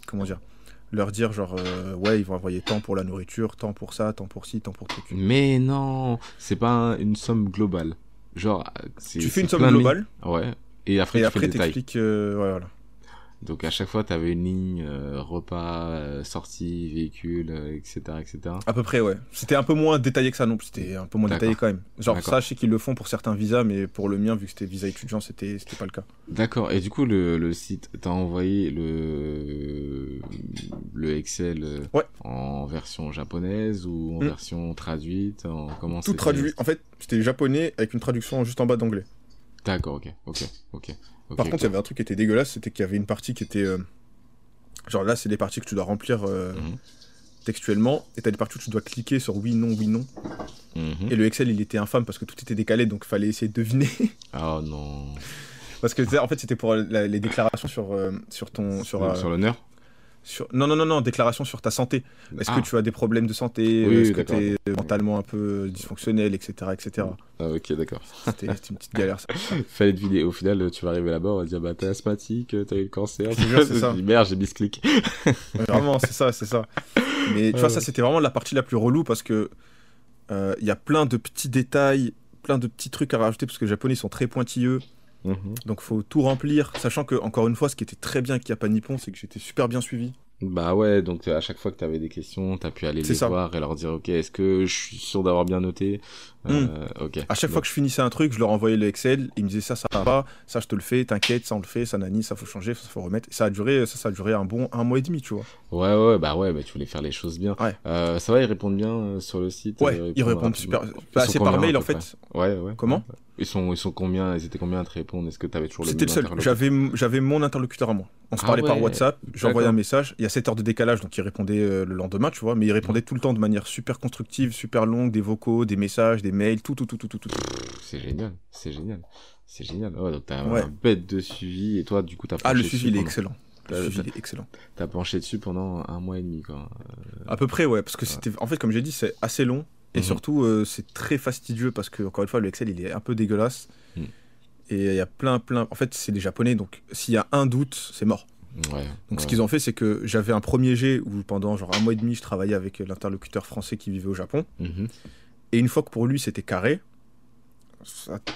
comment dire, leur dire genre ouais ils vont envoyer tant pour la nourriture tant pour ça tant pour ci tant pour truc mais non c'est pas une somme globale Genre, tu fais une somme globale. Ouais. Et après, et tu après, t'expliques. Euh, ouais, voilà. Donc à chaque fois, tu avais une ligne euh, repas, euh, sortie, véhicule, etc., etc. À peu près, ouais. C'était un peu moins détaillé que ça non plus. C'était un peu moins détaillé quand même. Genre ça, je sais qu'ils le font pour certains visas, mais pour le mien, vu que c'était visa étudiant, c'était c'était pas le cas. D'accord. Et du coup, le, le site, t'as envoyé le le Excel en version japonaise ou en hmm. version traduite en comment Tout traduit. En fait, c'était japonais avec une traduction juste en bas d'anglais. D'accord. Ok. Ok. Ok. Par contre, il y avait un truc qui était dégueulasse, c'était qu'il y avait une partie qui était. Euh, genre là, c'est des parties que tu dois remplir euh, mhm. textuellement, et t'as des parties où tu dois cliquer sur oui, non, oui, non. Mhm. Et le Excel, il était infâme parce que tout était décalé, donc il fallait essayer de deviner. oh non. Parce que en fait, c'était pour les déclarations sur, euh, sur ton. Sur, sur l'honneur non, non, non, non, déclaration sur ta santé. Est-ce que ah. tu as des problèmes de santé Est-ce que tu es mentalement un peu dysfonctionnel, etc. etc. Ah, ok, d'accord. C'était une petite galère, ça. Fallait deviner. Au final, tu vas arriver là-bas, on va dire, bah, t'es asthmatique, t'as eu le cancer. C'est ça. Merde, j'ai mis ce clic. vraiment, c'est ça, c'est ça. Mais tu vois, ça, c'était vraiment la partie la plus relou parce que euh, il y a plein de petits détails, plein de petits trucs à rajouter parce que les japonais sont très pointilleux. Mhm. Donc faut tout remplir, sachant que encore une fois, ce qui était très bien avec Japan Nippon, c'est que j'étais super bien suivi. Bah ouais, donc à chaque fois que tu avais des questions, tu as pu aller les voir et leur dire ok, est-ce que je suis sûr d'avoir bien noté? Euh, hmm. Ok. À chaque fois que je finissais un truc, je leur envoyais le Excel, ils me disaient ça, ça va pas, ça je te le fais, t'inquiète, ça on le fait, ça nani, ça faut changer, ça faut remettre. ça a duré, ça, ça a duré un bon un mois et demi, tu vois. Ouais ouais, bah ouais, bah tu voulais faire les choses bien. Ouais. Euh, ça va, ils répondent bien euh, sur le site. Ouais, ils répondent super. Bah, c'est par mail en fait. Ouais ouais. Comment? Ils sont, ils sont combien Ils étaient combien à te répondre? Est-ce que tu avais toujours le C'était le seul. J'avais, j'avais mon interlocuteur à moi. On se ah parlait par WhatsApp. J'envoyais un message. Il y a 7 heures de décalage, donc il répondait euh, le lendemain, tu vois. Mais il répondait tout le temps de manière super constructive, super longue, des vocaux, des messages, des mails, tout, tout, tout, tout, tout. tout. C'est génial. C'est génial. C'est génial. Ouais, donc t'as un bête de suivi et toi, du coup, t'as. Ah, le suivi, il est excellent. Le suivi, est excellent. T'as penché dessus pendant un mois et demi, quoi. À peu près, ouais, parce que c'était, en fait, comme j'ai dit, c'est assez long. Et mhm. surtout, euh, c'est très fastidieux parce que, encore une fois, le Excel, il est un peu dégueulasse. Mhm. Et il y a plein, plein. En fait, c'est des Japonais, donc s'il y a un doute, c'est mort. donc ce qu'ils ont fait, c'est que j'avais un premier jet où pendant genre un mois et demi, je travaillais avec l'interlocuteur français qui vivait au Japon. Mhm. Et une fois que pour lui c'était carré,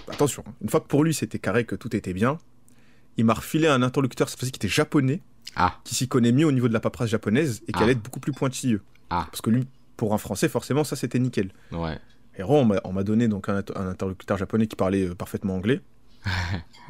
attention, hein, une fois que pour lui c'était carré, que tout était bien, il m'a refilé un interlocuteur qui était japonais, ah. qui s'y connaît mieux au niveau de la paperasse japonaise et qui allait ah. être beaucoup plus pointilleux. Ah. Parce que lui, pour un Français, forcément, ça c'était nickel. Ouais. Et on m'a donné donc un, interlocuteur japonais qui parlait euh, parfaitement anglais.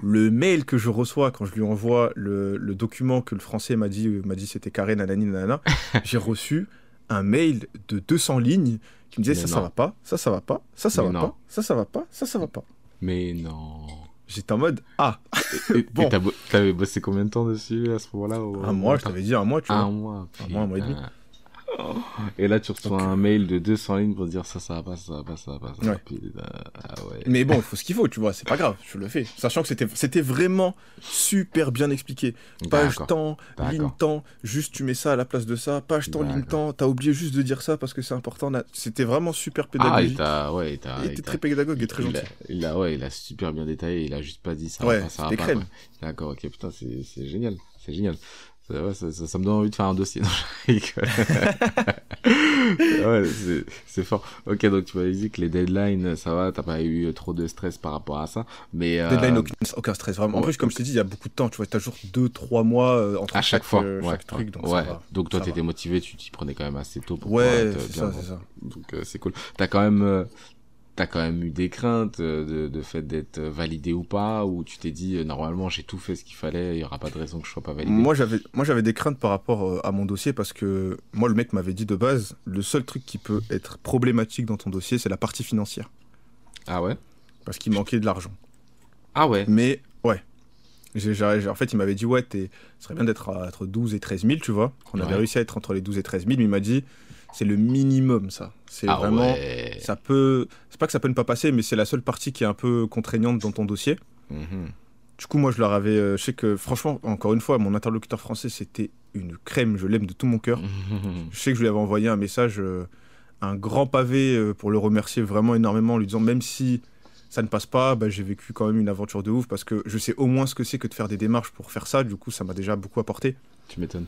le mail que je reçois quand je lui envoie le, document que le français m'a dit, euh, m'a dit c'était carré, nanani, nanana, j'ai reçu un mail de 200 lignes qui me disait ça, ça va pas, ça, ça va pas, ça, ça va pas, ça, ça va pas, ça, ça va pas. Mais non. J'étais en mode ah. bon. Et t'avais bossé combien de temps dessus à ce moment-là Un mois, je t'avais dit un mois, tu vois. Un mois. Un mois, un mois et demi. Et là, tu reçois un mail de 200 lignes pour dire ça, ça va pas, ça va pas, ça va pas. Ça ouais. Ah Mais bon, il faut ce qu'il faut, tu vois, c'est pas grave, je le fais. Sachant que c'était, c'était vraiment super bien expliqué. Page temps, ligne temps, juste tu mets ça à la place de ça, page temps, ligne temps, t'as oublié juste de dire ça parce que c'est important. C'était vraiment super pédagogique. Ah, ouais, il était très pédagogue et très gentil. Il a, ouais, il a super bien détaillé, il a juste pas dit ça. Ouais, ça va pas. D'accord, ok, putain, c'est génial, c'est génial. Ouais, ça, ça, me donne envie de faire un dossier. ouais, c'est fort. Ok, donc tu m'avais dit que les deadlines, ça va, t'as pas eu trop de stress par rapport à ça. Mais, euh... Deadline, aucun, stress, vraiment. En plus, comme je t'ai dit, il y a beaucoup de temps. Tu vois, t'as toujours 2-3 mois euh, entre à chaque, fois, euh, ouais, truc. Donc, ouais. donc toi, t'étais motivé, tu t'y prenais quand même assez tôt pour ouais, c'est ça, c'est ça. Donc euh, c'est cool. T'as quand même t'as quand même eu des craintes euh, de, de fait d'être validé ou pas ou tu t'es dit euh, normalement j'ai tout fait ce qu'il fallait il y aura pas de raison que je sois pas validé. Moi j'avais moi j'avais des craintes par rapport euh, à mon dossier parce que moi le mec m'avait dit de base le seul truc qui peut être problématique dans ton dossier c'est la partie financière. Ah ouais? Parce qu'il manquait de l'argent. Ah ouais? Mais ouais. En fait, il m'avait dit, ouais, ce serait bien d'être entre 12 et 13 000, tu vois. On avait réussi à être entre les 12 et 13 000, mais il m'a dit, c'est le minimum, ça. C'est ah vraiment. Ça peut. C'est pas que ça peut ne pas passer, mais c'est la seule partie qui est un peu contraignante dans ton dossier. Mhm. Du coup, moi, je leur avais. Euh, je sais que, franchement, encore une fois, mon interlocuteur français, c'était une crème. Je l'aime de tout mon cœur. je sais que je lui avais envoyé un message, euh, un grand pavé euh, pour le remercier vraiment énormément, en lui disant même si ça ne passe pas, bah, j'ai vécu quand même une aventure de ouf parce que je sais au moins ce que c'est que de faire des démarches pour faire ça. Du coup, ça m'a déjà beaucoup apporté. Tu m'étonnes.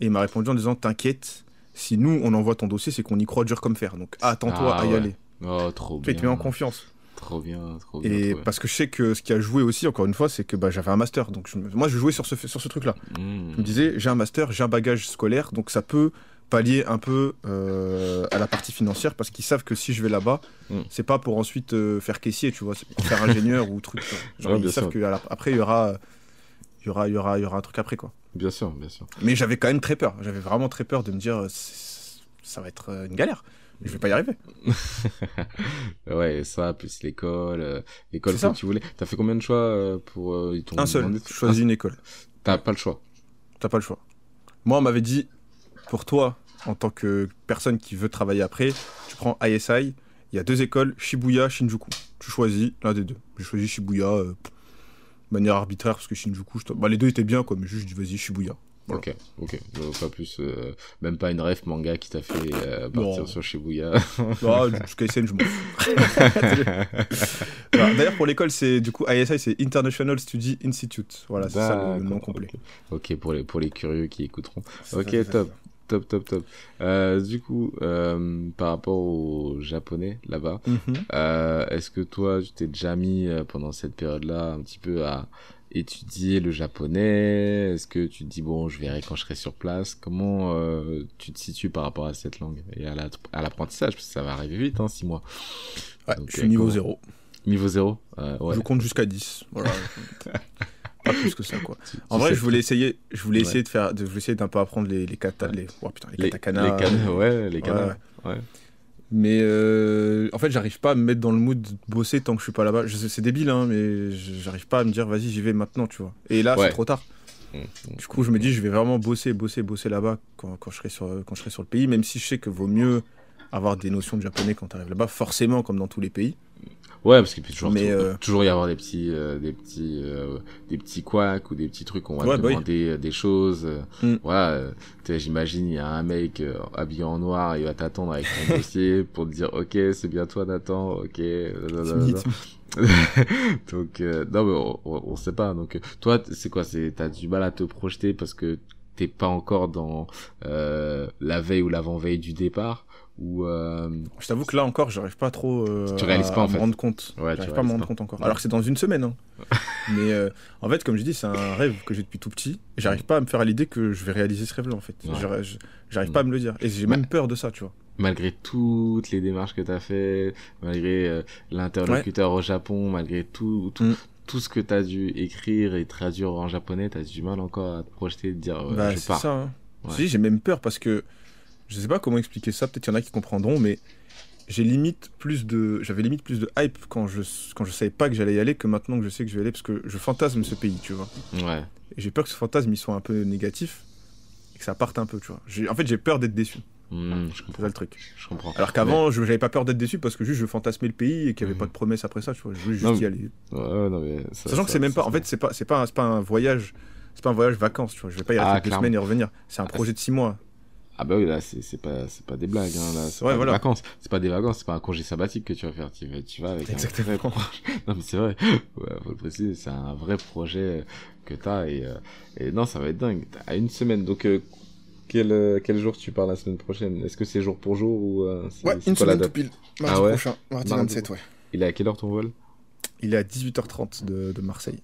Et il m'a répondu en disant T'inquiète, si nous, on envoie ton dossier, c'est qu'on y croit dur comme fer. Donc attends-toi ah à y aller. Oh, trop bien. Tu mets en confiance. Trop bien, trop bien. Et parce que je sais que ce qui a joué aussi, encore une fois, c'est que bah, j'avais un master. Donc moi, je jouais sur ce, sur ce truc-là. Hmm. Je me disais, j'ai un master, j'ai un bagage scolaire, donc ça peut pallier un peu euh, à la partie financière parce qu'ils savent que si je vais là-bas, hmm. c'est pas pour ensuite euh, faire caissier, tu vois, c'est pour faire ingénieur ou truc. Genre, ils savent qu'après, il y aura, y aura, il y aura, y aura un truc après, quoi. Bien sûr, bien sûr. Mais j'avais quand même très peur. J'avais vraiment très peur de me dire, euh, ça va être euh, une galère. Je vais pas y arriver. ouais, ça, plus l'école, euh, l'école que tu voulais. T'as fait combien de choix pour Un seul. Choisis une école. T'as pas le choix. T'as pas le choix. Moi, on m'avait dit, pour toi, en tant que personne qui veut travailler après, tu prends ISI. Il y a deux écoles, Shibuya, Shinjuku. Tu choisis l'un des deux. J'ai choisi Shibuya manière arbitraire parce que Shinjuku, bah, les deux étaient bien, quoi, mais juste, vas-y, Shibuya. Ok, ok. pas plus, euh, même pas une ref manga qui t'a fait euh, partir sur Shibuya. non, jusqu'à SN, je m'en D'ailleurs, pour l'école, c'est du coup ISI, c'est International Study Institute. Voilà, c'est ça le, nom complet. Ok, pour les, pour les curieux qui écouteront. Ok, top top, top, top. Euh, du coup, euh, par rapport aux Japonais là-bas, mhm. euh, est-ce que toi, tu t'es déjà mis pendant cette période-là un petit peu à étudier le japonais? Est-ce que tu te dis, bon, je verrai quand je serai sur place? Comment tu te situes par rapport à cette langue et à l'apprentissage? Parce que ça va arriver vite, hein, six mois. Ouais, je suis niveau zéro. Niveau zéro ouais. Je compte jusqu'à 10. Voilà. pas plus que ça quoi. en vrai, je voulais essayer, je voulais essayer de faire, de, je voulais essayer d'un peu apprendre les les kata, les, oh, putain, les, katakana. Les ouais, les kanas. Ouais. Mais euh, en fait, j'arrive pas à me mettre dans le mood de bosser tant que je suis pas là-bas. C'est débile, hein, mais j'arrive pas à me dire, vas-y, j'y vais maintenant, tu vois. Et là, c'est trop tard. Mmh, mmh. Du coup, je me dis, je vais vraiment bosser, bosser, bosser là-bas quand, quand, je serai sur, quand je serai sur le pays, même si je sais que vaut mieux avoir des notions de japonais quand tu arrives là-bas, forcément, comme dans tous les pays. Ouais, parce qu'il peut toujours, euh, toujours, y avoir des petits, euh, des petits, euh, des petits couacs ou des petits trucs. On va te bah demander des choses. Mm. Voilà, j'imagine il y a un mec habillé en noir, il va t'attendre avec ton dossier pour te dire, ok, c'est bien toi, Nathan. Ok. donc non mais on, on, sait pas. Donc toi, c'est quoi? C'est t'as du mal à te projeter parce que t'es pas encore dans la veille ou l'avant veille du départ ou euh... Je t'avoue que là encore, j'arrive pas trop euh, tu réalises pas, en me rendre compte. Ouais, j'arrive pas à me rendre compte encore. Alors que c'est dans une semaine. Hein. Mais euh, en fait, comme je dis, c'est un rêve que j'ai depuis tout petit. J'arrive pas à me faire à l'idée que je vais réaliser ce rêve-là, en fait. J'arrive pas à me le dire. Et j'ai même peur de ça, tu vois. Malgré toutes les démarches que tu as fait, malgré euh, l'interlocuteur au Japon, malgré tout, tout, mm. Tout ce que tu as dû écrire et traduire en japonais, tu as du mal encore à te projeter, de dire bah, je pars. ça. Hein. Si, j'ai même peur parce que je sais pas comment expliquer ça, peut-être qu'il y en a qui comprendront, mais j'ai limite plus de, j'avais limite plus de hype quand je, quand je savais pas que j'allais y aller que maintenant que je sais que je vais y aller parce que je fantasme ce pays, tu vois. Ouais. Et j'ai peur que ce fantasme il soit un peu négatif et que ça parte un peu, tu vois. En fait, j'ai peur d'être déçu. Mmh, je comprends. C'est ça le truc. Je comprends. Alors qu'avant, je j'avais pas peur d'être déçu parce que juste je fantasmais le pays et qu'il y avait mmh. pas de promesses après ça, tu vois. Je voulais juste y aller. Ouais, non, mais Sachant que c'est même pas, en fait, c'est pas, c'est pas, pas un voyage, c'est pas un voyage vacances, tu vois. Je vais pas y rester ah, deux semaines et revenir. C'est un ah, projet de six mois. Ah bah oui, là, c'est pas, pas des blagues, hein, là, c'est ouais, pas voilà. des vacances. C'est pas des vacances, c'est pas un congé sabbatique que tu vas faire. Tu vas, tu vas avec Exactement. non, mais c'est vrai. Ouais, faut le préciser, c'est un vrai projet que t'as et, euh, et non, ça va être dingue. À une semaine, donc, euh, quel, euh, quel jour tu pars la semaine prochaine? Est-ce que c'est jour pour jour ou Ouais, une semaine tout pile. Mardi ah ouais? prochain, mardi 27, ouais. Il est à quelle heure ton vol? Il est à 18h30 de, de Marseille.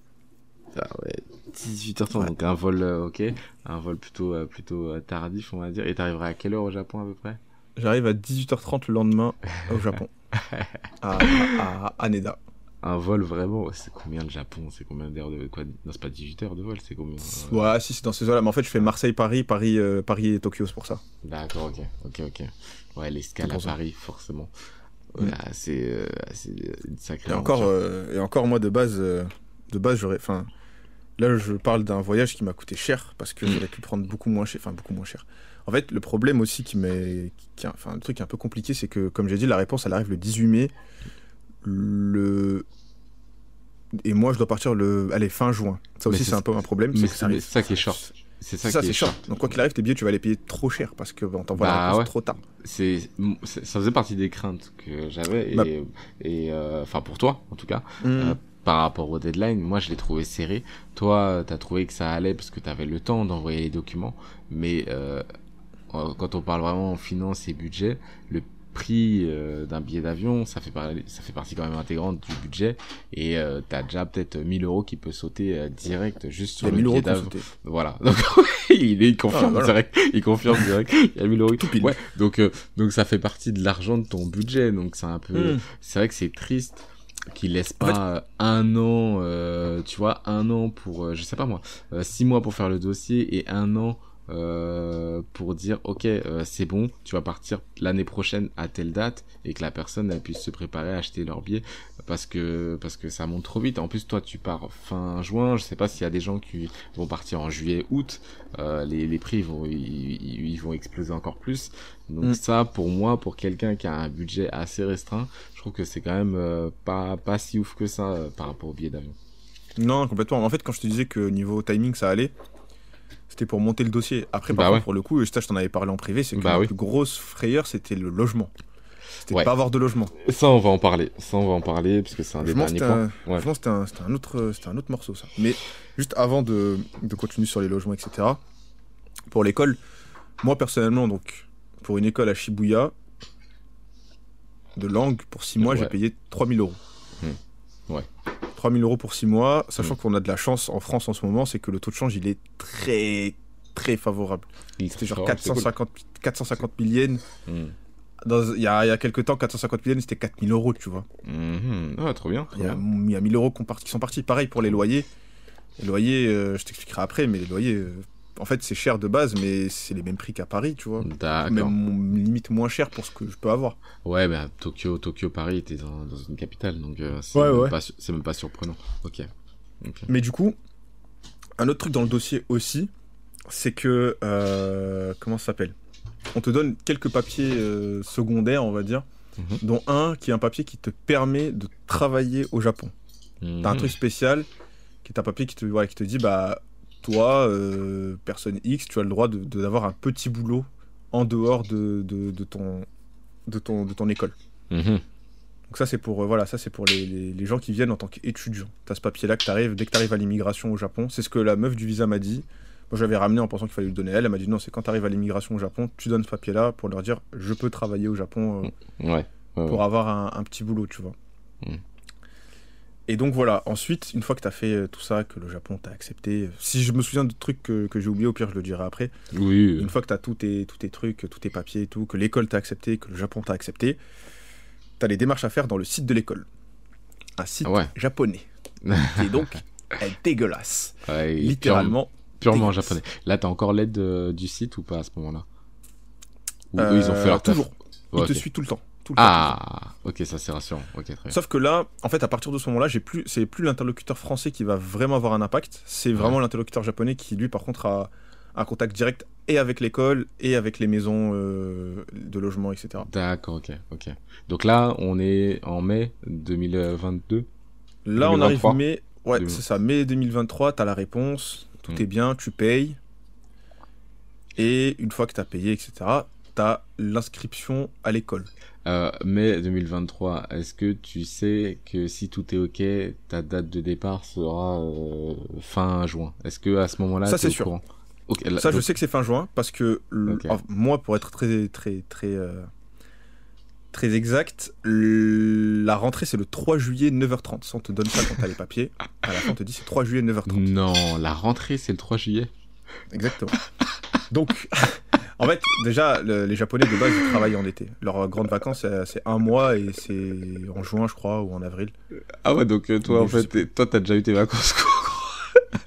Ah ouais, 18h30, donc un vol, euh, ok, un vol plutôt, euh, plutôt euh, tardif, on va dire. Et t'arriveras à quelle heure au Japon à peu près? J'arrive à 18h30 le lendemain au Japon, à, à, Haneda. Un vol vraiment, c'est combien le Japon C'est combien d'heures de quoi Non, c'est pas 18 heures de vol, c'est combien Ouais, si c'est dans ces heures-là, mais en fait je fais Marseille-Paris, Paris, Paris, et Tokyo, c'est pour ça. D'accord, ok, ok, ok. Ouais, l'escale à Paris, forcément. Ouais, c'est une sacrée. Et encore, et encore moi de base, de base j'aurais, enfin Là, je parle d'un voyage qui m'a coûté cher parce que j'aurais pu prendre beaucoup moins cher. Enfin, beaucoup moins cher. En fait, le problème aussi qui m'est. Enfin, un truc un peu compliqué, c'est que, comme j'ai dit, la réponse, elle arrive le 18 mai. Le. Et moi, je dois partir le. Allez, fin juin. Ça aussi, c'est un peu un problème. Mais c'est ça, qui est short. C'est ça, qui est short. Donc, quoi qu'il arrive, tes billets, tu vas les payer trop cher parce que on t'envoie la bah trop tard. C'est, ça faisait partie des craintes que j'avais. Et, bah et euh, enfin, pour toi, en tout cas. Mmh. Euh, par rapport au deadline, moi je l'ai trouvé serré. Toi, tu as trouvé que ça allait parce que tu avais le temps d'envoyer les documents. Mais euh, quand on parle vraiment en finance et budget, le prix euh, d'un billet d'avion, ça fait, ça fait partie quand même intégrante du budget. Et euh, tu as déjà peut-être 1000 euros qui peut sauter euh, direct juste sur le billet d'avion. Voilà. Donc, il, il confirme ah, direct. Il confirme direct. Il y a 1000 euros. Tout pile. Ouais. Donc, donc ça fait partie de l'argent de ton budget. Donc c'est un peu, hmm. c'est vrai que c'est triste qui laisse pas un an, tu vois, un an pour, je sais pas moi, six mois pour faire le dossier et un an euh, pour dire ok euh, c'est bon tu vas partir l'année prochaine à telle date et que la personne elle puisse se préparer à acheter leur billet parce que parce que ça monte trop vite. En plus toi tu pars fin juin. Je sais pas s'il y a des gens qui vont partir en juillet août. Euh, les, les prix vont ils, vont exploser encore plus. Donc mm. ça pour moi pour quelqu'un qui a un budget assez restreint je trouve que c'est quand même pas pas si ouf que ça par rapport au billet d'avion. Non complètement. En fait quand je te disais que niveau timing ça allait c'était pour monter le dossier. Après, par bah contre, pour le coup, je t'en avais parlé en privé, c'est que bah la plus grosse frayeur, c'était le logement. C'était pas avoir de logement. Ça, on va en parler. Ça, on va en parler, parce que c'est un des derniers points. Ouais. c'était un, un, autre, un autre morceau, ça. Mais juste avant de, de continuer sur les logements, etc., pour l'école, moi, personnellement, donc, pour une école à Shibuya, de langue, pour 6 mois, j'ai payé 3000 euros. Hmm. Ouais. 3000 euros pour 6 mois, sachant mm. qu'on a de la chance en France en ce moment, c'est que le taux de change, il est très, très favorable. C'était genre 450, 450 000 yens. Mm. il, y a, il y a quelques temps, 450 000 yens, c'était 4000 euros, tu vois. Mm-hmm. Ah, trop bien. il, y a, il y a 1000 euros qui sont partis. Pareil pour les loyers. Les loyers, euh, je t'expliquerai après, mais les loyers, euh, en fait, c'est cher de base, mais c'est les mêmes prix qu'à Paris, tu vois. Même limite moins cher pour ce que je peux avoir. Ouais, mais Tokyo, Tokyo, Paris, t'es dans, dans, une capitale, donc euh, c'est même, même, pas surprenant. Ok. Mais du coup, un autre truc dans le dossier aussi, c'est que euh, comment ça s'appelle? On te donne quelques papiers euh, secondaires, on va dire, mhm. dont un qui est un papier qui te permet de travailler au Japon. T'as un mhm. truc spécial qui est un papier qui te, qui te dit bah toi, euh, personne X, tu as le droit d'avoir de, un petit boulot en dehors de, de, ton, de, ton, de ton école. Mhm. Donc ça c'est pour euh, voilà ça c'est pour les, les, gens qui viennent en tant qu'étudiants. Tu as ce papier là que arrives dès que tu arrives à l'immigration au Japon. C'est ce que la meuf du visa m'a dit. Moi j'avais ramené en pensant qu'il fallait le donner à elle. Elle m'a dit non c'est quand tu arrives à l'immigration au Japon, tu donnes ce papier là pour leur dire je peux travailler au Japon euh, pour avoir un, un, petit boulot tu vois. Mhm. Et donc voilà, ensuite, une fois que tu as fait euh, tout ça, que le Japon t'a accepté, si je me souviens de trucs que, que j'ai oublié, au pire je le dirai après. Oui. Une fois que tu as tous tes, tous tes trucs, tous tes papiers et tout, que l'école t'a accepté, que le Japon t'a accepté, tu as les démarches à faire dans le site de l'école. Un site japonais. qui est donc dégueulasse. Littéralement. Purement, japonais. Là, tu as encore l'aide euh, du site ou pas à ce moment-là? Ou ils ont fait leur euh, Toujours. il te suit tout le temps Tout le ah, ok, ça c'est rassurant. Sauf que là, en fait, à partir de ce moment-là, j'ai plus, c'est plus l'interlocuteur français qui va vraiment avoir un impact. C'est vraiment l'interlocuteur japonais qui, lui, par contre, a un contact direct et avec l'école et avec les maisons euh, de logement, etc. D'accord, ok, ok. Donc là, on est en mai 2022. Là, on arrive mai, ouais, c'est ça, mai 2023. T'as la réponse, tout hmm. est bien, tu payes. Et une fois que t'as payé, etc., t'as l'inscription à l'école. Euh, mai 2023, est-ce que tu sais que si tout est ok, ta date de départ sera euh, fin juin? Est-ce que à ce moment-là, ça c'est sûr. ça, je sais que c'est fin juin parce que moi, pour être très très très euh, très exact, la rentrée c'est le 3 juillet 9h30. Ça, on te donne ça quand t'as les papiers. À la fin, on te dit c'est 3 juillet 9h30. Non, la rentrée c'est le 3 juillet. Exactement. Donc, en fait, déjà, les Japonais de base, ils travaillent en été. Leurs grandes vacances, c'est un mois et c'est en juin, je crois, ou en avril. Ah ouais, donc euh, toi, en fait, toi, t'as déjà eu tes vacances, quoi.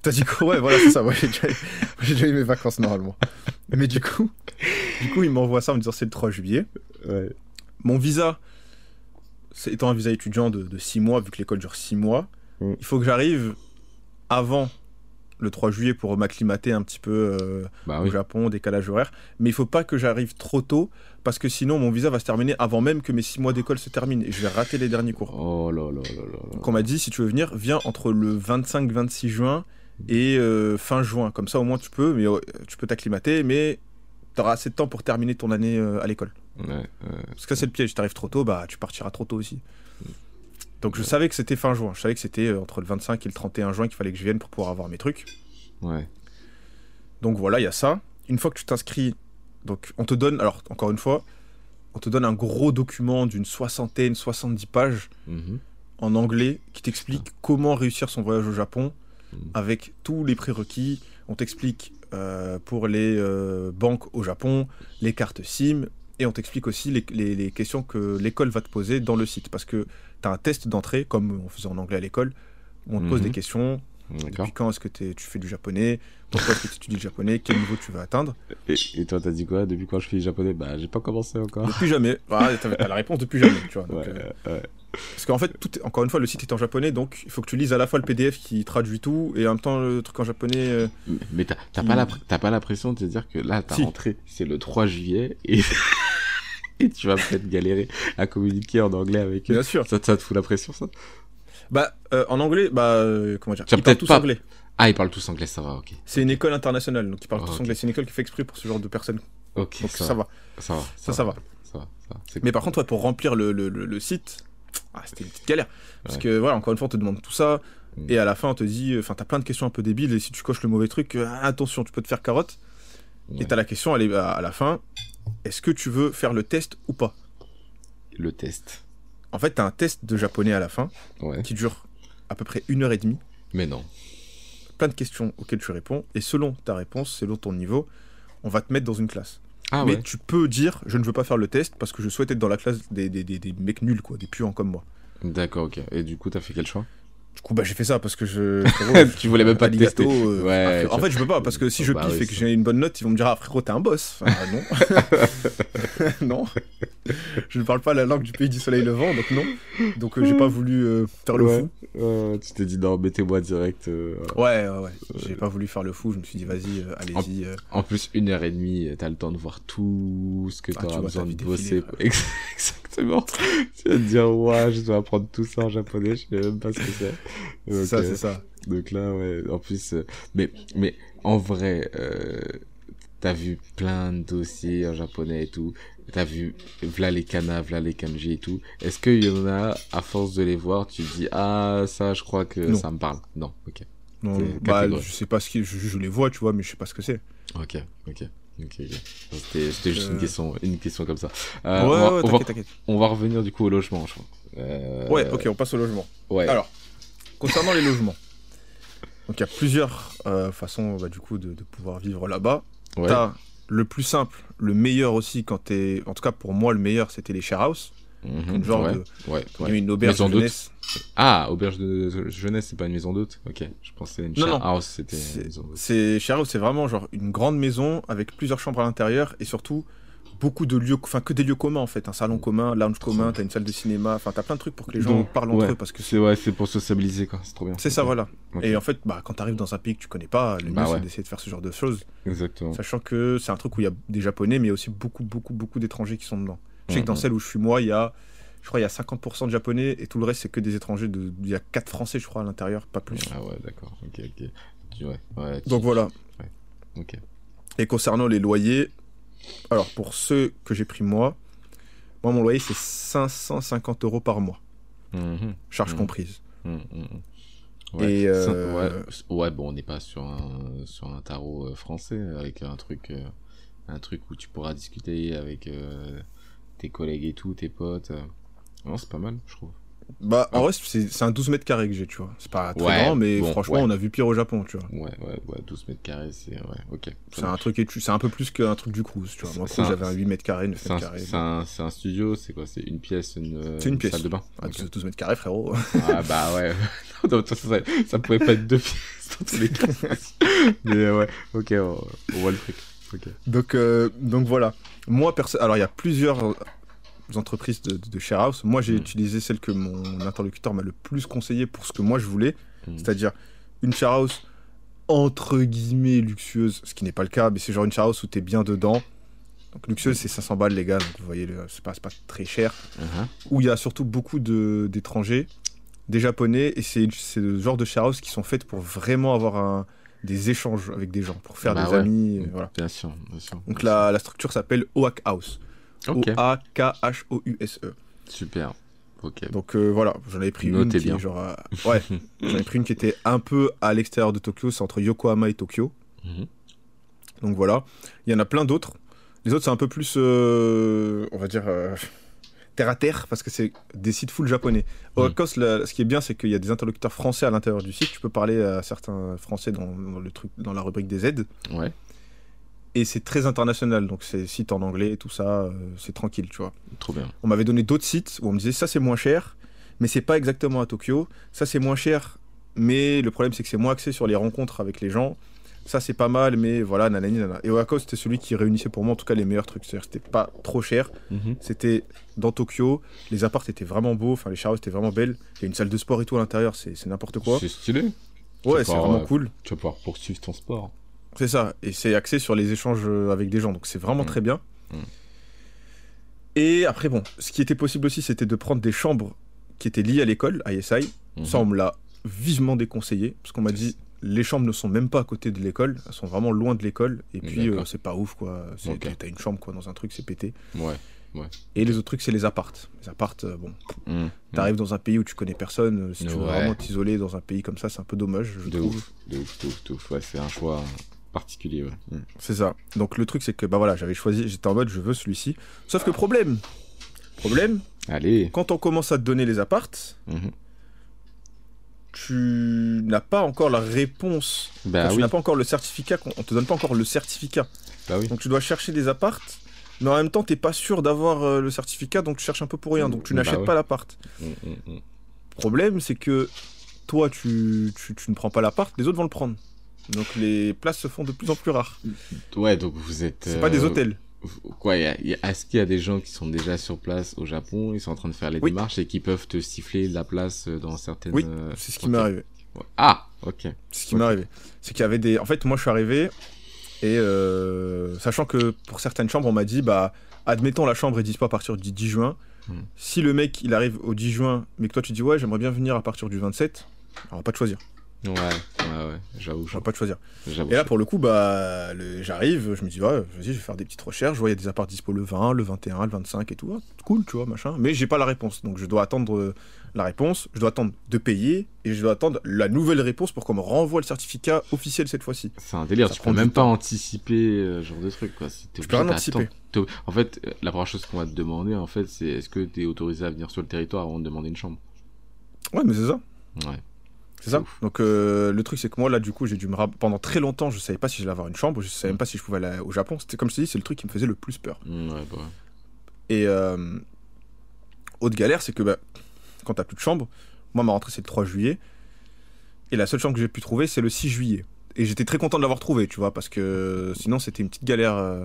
T'as dit quoi Ouais, voilà, c'est ça. Moi, j'ai déjà, eu mes vacances normalement. Mais du coup, du coup, ils m'envoient ça en me disant c'est le 3 juillet. Ouais. Mon visa, étant un visa étudiant de 6 mois, vu que l'école dure 6 mois, mm. il faut que j'arrive avant le 3 juillet pour m'acclimater un petit peu euh, bah au Japon, décalage horaire. Mais il faut pas que j'arrive trop tôt parce que sinon mon visa va se terminer avant même que mes 6 mois d'école se terminent et je vais rater les derniers cours. Oh là là là là. Donc on m'a dit si tu veux venir, viens entre le 25-26 juin et euh, fin juin. Comme ça au moins tu peux, mais euh, tu peux t'acclimater, mais tu auras assez de temps pour terminer ton année à l'école. Ouais, Parce que c'est le piège, si arrives trop tôt, bah tu partiras trop tôt aussi. Donc je savais que c'était fin juin. Je savais que c'était euh, entre le 25 et le 31 juin qu'il fallait que je vienne pour pouvoir avoir mes trucs. Ouais. Donc voilà, il y a ça. Une fois que tu t'inscris, donc on te donne, alors encore une fois, on te donne un gros document d'une soixantaine, 70 pages mhm. en anglais qui t'explique comment réussir son voyage au Japon mhm. avec tous les prérequis. On t'explique euh, pour les euh, banques au Japon, les cartes SIM, et on t'explique aussi les, questions que l'école va te poser dans le site. Parce que tu as un test d'entrée, comme on faisait en anglais à l'école, où on te pose des mhm. questions. Depuis quand est-ce que tu fais du japonais? Pourquoi est-ce que tu étudies le japonais? Quel niveau tu veux atteindre? Et, et, toi, t'as dit quoi? Depuis quand je fais du japonais? Bah, j'ai pas commencé encore. Depuis jamais. Ah, t'as la réponse depuis jamais, tu vois. Euh, parce qu'en fait, tout encore une fois, le site est en japonais, donc il faut que tu lises à la fois le PDF qui traduit tout et en même temps le truc en japonais. Euh, mais t'as pas, la, pas l'impression de te dire que là, ta rentrée, c'est le 3 juillet et. et tu vas peut-être galérer à communiquer en anglais avec eux. Bien sûr. Ça, te fout la pression, ça? Bah, euh, en anglais, bah, euh, comment dire Ils parlent tous anglais. Ah, ils parlent tous anglais, ça va, ok. C'est une école internationale, donc ils parlent tous anglais. C'est une école qui fait exprès pour ce genre de personnes. Ok, donc ça, va. Ça va. Ça, ça va. Ça va. Mais par contre, pour remplir le, le, le, site, ah, c'était une petite galère. Parce que, voilà, encore une fois, on te demande tout ça. Mm. Et à la fin, on te dit, enfin, t'as plein de questions un peu débiles. Et si tu coches le mauvais truc, euh, attention, tu peux te faire carotte. Et t'as la question, elle est à la fin est-ce que tu veux faire le test ou pas? Le test. En fait, tu as un test de japonais à la fin qui dure à peu près une heure et demie. Mais non. Plein de questions auxquelles tu réponds. Et selon ta réponse, selon ton niveau, on va te mettre dans une classe. Ah, Mais tu peux dire, je ne veux pas faire le test parce que je souhaite être dans la classe des, des, des, des mecs nuls, quoi, des puants comme moi. D'accord, ok. Et du coup, tu as fait quel choix? Du coup, bah, j'ai fait ça parce que je. tu voulais même pas te tester. Euh, ouais, en fait, je peux pas parce que si je bah kiffe et que j'ai une bonne note, ils vont me dire Ah, frérot, t'es un boss. non. non. Je ne parle pas la langue du pays du soleil levant, donc non. Donc, euh, j'ai pas voulu euh, faire le fou. tu t'es dit Non, mettez-moi direct. Ouais, ouais, ouais. J'ai pas voulu faire le fou. Je me suis dit Vas-y, allez-y. En, plus, une heure et demie, t'as le temps de voir tout ce que ah, t'auras besoin de bosser. Exactement. tu vas te dire Ouais, je dois apprendre tout ça en japonais. Je sais même pas ce que c'est. C'est ça, c'est ça. Donc là, ouais, en plus, euh, mais, mais en vrai, euh, t'as vu plein de dossiers en japonais et tout. T'as vu, v'là les kana, v'là les kanji et tout. Est-ce qu'il y en a, à force de les voir, tu te dis, ah, ça, je crois que ça me parle. Non, ok. Non, bah, je sais pas ce qui, je, je, les vois, tu vois, mais je sais pas ce que c'est. Ok, ok. Ok, C'était juste une euh. question, une question comme ça. Euh, ouais, on, va, on, va, on, va, revenir du coup au logement, je crois. Euh... Ouais, ok, on passe au logement. Ouais. Alors, concernant les logements, donc il y a plusieurs euh, façons bah, du coup de, de, pouvoir vivre là-bas. Ouais. T'as le plus simple, le meilleur aussi quand t'es, en tout cas pour moi le meilleur, c'était les share house. Mmh, genre ouais, de, ouais, ouais. une auberge de jeunesse. Ah, auberge de jeunesse, c'est pas une maison d'hôte? Ok, je pensais une share house, c'était. C'est share house, c'est vraiment genre une grande maison avec plusieurs chambres à l'intérieur et surtout beaucoup de lieux, enfin que des lieux communs en fait, un salon commun, lounge commun, t'as une salle de cinéma, enfin t'as plein de trucs pour que les gens parlent entre eux parce que c'est ouais, c'est pour sociabiliser quoi, c'est trop bien. C'est ça voilà. Et en fait, bah quand t'arrives dans un pays que tu connais pas, le bah mieux c'est d'essayer de faire ce genre de choses. Exactement. Sachant que c'est un truc où il y a des japonais, mais il y a aussi beaucoup beaucoup beaucoup d'étrangers qui sont dedans. Je sais que dans celle où je suis moi, il y a je crois il y a 50% de japonais et tout le reste c'est que des étrangers. De... Il y a 4 français, je crois, à l'intérieur, pas plus. Ah ouais, d'accord. Ok, ok. Ouais, ouais, Donc voilà. Ok. Et concernant les loyers, alors pour ceux que j'ai pris moi, moi mon loyer c'est 550 euros par mois. Mhm. Charge mhm. comprise. Mhm, ouais. Et euh, ouais. bon, on n'est pas sur un, sur un tarot euh, français avec un truc, euh, un truc où tu pourras discuter avec tes collègues et tout, tes potes. Non, c'est pas mal, je trouve. Bah, en vrai, c'est un 12 mètres carrés que j'ai, tu vois. C'est pas très grand, mais franchement, on a vu pire au Japon, tu vois. Ouais, ouais, ouais, 12 mètres carrés, c'est. Ouais, ok. C'est un truc, c'est un peu plus qu'un truc du cruise, tu vois. Moi, j'avais un 8 mètres carrés, 9 mètres carrés. C'est un, un, studio, c'est quoi? C'est une pièce, une, une, pièce. salle de bain? Ah, 12 mètres carrés, frérot. ah, bah ouais. non, ça, ça, ça, pouvait pas être deux pièces dans tous les cas. mais ouais, ok, on, voit le truc. Okay. Donc, euh, donc voilà. Moi, perso... alors il y a plusieurs entreprises de, de, share house. Moi, j'ai hmm. utilisé celle que mon interlocuteur m'a le plus conseillé pour ce que moi je voulais, hmm. c'est-à-dire une share house entre guillemets luxueuse, ce qui n'est pas le cas, mais c'est genre une share house où tu es bien dedans. Donc luxueuse, c'est 500 balles les gars, donc vous voyez, c'est pas, pas très cher. Uh-huh. Où il y a surtout beaucoup d'étrangers, des japonais, et c'est le genre de share house qui sont faites pour vraiment avoir un, des échanges avec des gens, pour faire bah des amis. Voilà. Bien sûr, Donc La, la structure s'appelle OAK House. O-A-K-H-O-U-S-E. Super. Ok. Donc euh, voilà, j'en avais pris une qui genre, euh, ouais, j'en avais pris une qui était un peu à l'extérieur de Tokyo, c'est entre Yokohama et Tokyo. Mhm. Donc voilà, il y en a plein d'autres. Les autres c'est un peu plus, euh, on va dire terre à terre parce que c'est des sites full japonais. Au mmh. ce qui est bien, c'est qu'il y a des interlocuteurs français à l'intérieur du site. Tu peux parler à certains français dans, dans, le truc, dans la rubrique des aides. Ouais et c'est très international, donc c'est sites en anglais et tout ça, euh, c'est tranquille, tu vois. Trop bien. On m'avait donné d'autres sites où on me disait ça c'est moins cher, mais c'est pas exactement à Tokyo. Ça c'est moins cher, mais le problème c'est que c'est moins axé sur les rencontres avec les gens. Ça c'est pas mal, mais voilà, nanani nana. Et Oako c'était celui qui réunissait pour moi en tout cas les meilleurs trucs. C'est-à-dire c'était pas trop cher. Mhm. C'était dans Tokyo, les apparts étaient vraiment beaux, enfin les chars étaient vraiment belles. Il y a une salle de sport et tout à l'intérieur, c'est n'importe quoi. C'est stylé. Ouais, c'est vraiment cool. Tu vas pouvoir poursuivre ton sport. C'est ça, et c'est axé sur les échanges euh, avec des gens, donc c'est vraiment mm. très bien. Mm. Et après, bon, ce qui était possible aussi, c'était de prendre des chambres qui étaient liées à l'école, à ISI. Mm-hmm. Ça, on me l'a vivement déconseillé, parce qu'on m'a dit, les chambres ne sont même pas à côté de l'école, elles sont vraiment loin de l'école, et puis euh, c'est pas ouf, quoi. T'as une chambre, quoi, dans un truc, c'est pété. Ouais. Ouais. Et les autres trucs, c'est les appartes. Les appartes, euh, bon, mm. t'arrives dans un pays où tu connais personne, si tu veux vraiment t'isoler dans un pays comme ça, c'est un peu dommage, je de trouve. Ouf, de ouf, de ouf, de ouf. Ouais, c'est un choix particulier. Mm. C'est ça. Donc le truc c'est que bah voilà, j'avais choisi, j'étais en mode je veux celui-ci. Sauf que problème, problème. Allez. Quand on commence à te donner les appartes, mhm. tu n'as pas encore la réponse. Bah tu n'as pas encore le certificat. On te donne pas encore le certificat. Bah oui. Donc tu dois chercher des appartes. Mais en même temps, t'es pas sûr d'avoir euh, le certificat, donc tu cherches un peu pour rien, donc tu bah n'achètes pas l'appart. Mm, mm, problème, c'est que toi, tu, tu, tu ne prends pas l'appart, les autres vont le prendre. Donc les places se font de plus en plus rares. Ouais, donc vous êtes. C'est pas des euh, hôtels. Quoi, est-ce qu'il y a des gens qui sont déjà sur place au Japon, ils sont en train de faire les démarches et qui peuvent te siffler la place dans certaines. Oui, euh, c'est ce qui m'est arrivé. Ah, ok. C'est ce qui m'est arrivé. C'est qu'il y avait des. En fait, moi, je suis arrivé et euh, sachant que pour certaines chambres, on m'a dit, bah, admettons la chambre est dispo à partir du 10 juin. Hmm. Si le mec il arrive au 10 juin, mais que toi tu dis ouais, j'aimerais bien venir à partir du 27, on va pas te choisir. Ouais, ouais, ouais, j'avoue. Je pas de choisir. Et là, pour le coup, bah, j'arrive, je me dis, ouais, vas-y, je vais faire des petites recherches. Je vois, il y a des apparts dispo le 20, le 21, le 25 et tout. Ah, cool, tu vois, machin. Mais j'ai pas la réponse. Donc, je dois attendre euh, la réponse, je dois attendre de payer et je dois attendre la nouvelle réponse pour qu'on me renvoie le certificat officiel cette fois-ci. C'est un délire, tu peux même pas anticiper euh, ce genre de truc, quoi. tu peux rien anticiper. En fait, euh, la première chose qu'on va te demander, en fait, c'est est-ce que tu es autorisé à venir sur le territoire avant de demander une chambre? Ouais, mais c'est ça. Ouais. C'est ça. Donc euh, le truc c'est que moi là du coup j'ai dû me pendant très longtemps je savais pas si j'allais avoir une chambre, je savais même pas si je pouvais aller au Japon. C'était comme je te dis c'est le truc qui me faisait le plus peur. Mmh, ouais, bah Et euh, autre galère c'est que bah, quand t'as plus de chambre, moi ma rentrée c'est le 3 juillet et la seule chambre que j'ai pu trouver c'est le 6 juillet. Et j'étais très content de l'avoir trouvé tu vois parce que sinon c'était une petite galère. Euh,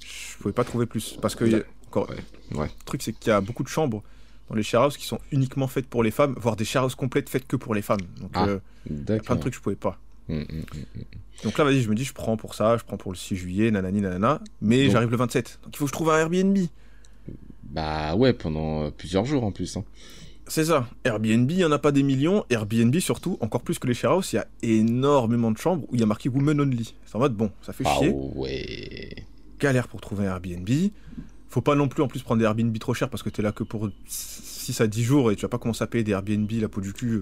Je pouvais pas trouver plus. Parce que, encore, ouais. le truc, c'est qu'il y a beaucoup de chambres dans les houses qui sont uniquement faites pour les femmes, voire des houses complètes faites que pour les femmes. Donc, ah, euh, il y a plein de trucs que je pouvais pas. Hum, hum, hum, donc là, vas-y, je me dis, je prends pour ça, je prends pour le 6 juillet, nanani, nanana. Mais j'arrive le 27. Donc il faut que je trouve un Airbnb. Bah ouais, pendant euh, plusieurs jours en plus. Hein. C'est ça. Airbnb, il n'y en a pas des millions. Airbnb, surtout, encore plus que les share il y a énormément de chambres où il y a marqué Women Only. C'est en mode, bon, ça fait ah chier. ouais. Galère pour trouver un Airbnb. Faut pas non plus en plus prendre des Airbnb trop chers parce que t'es là que pour 6 à 10 jours et tu vas pas commencer à payer des Airbnb, la peau du cul.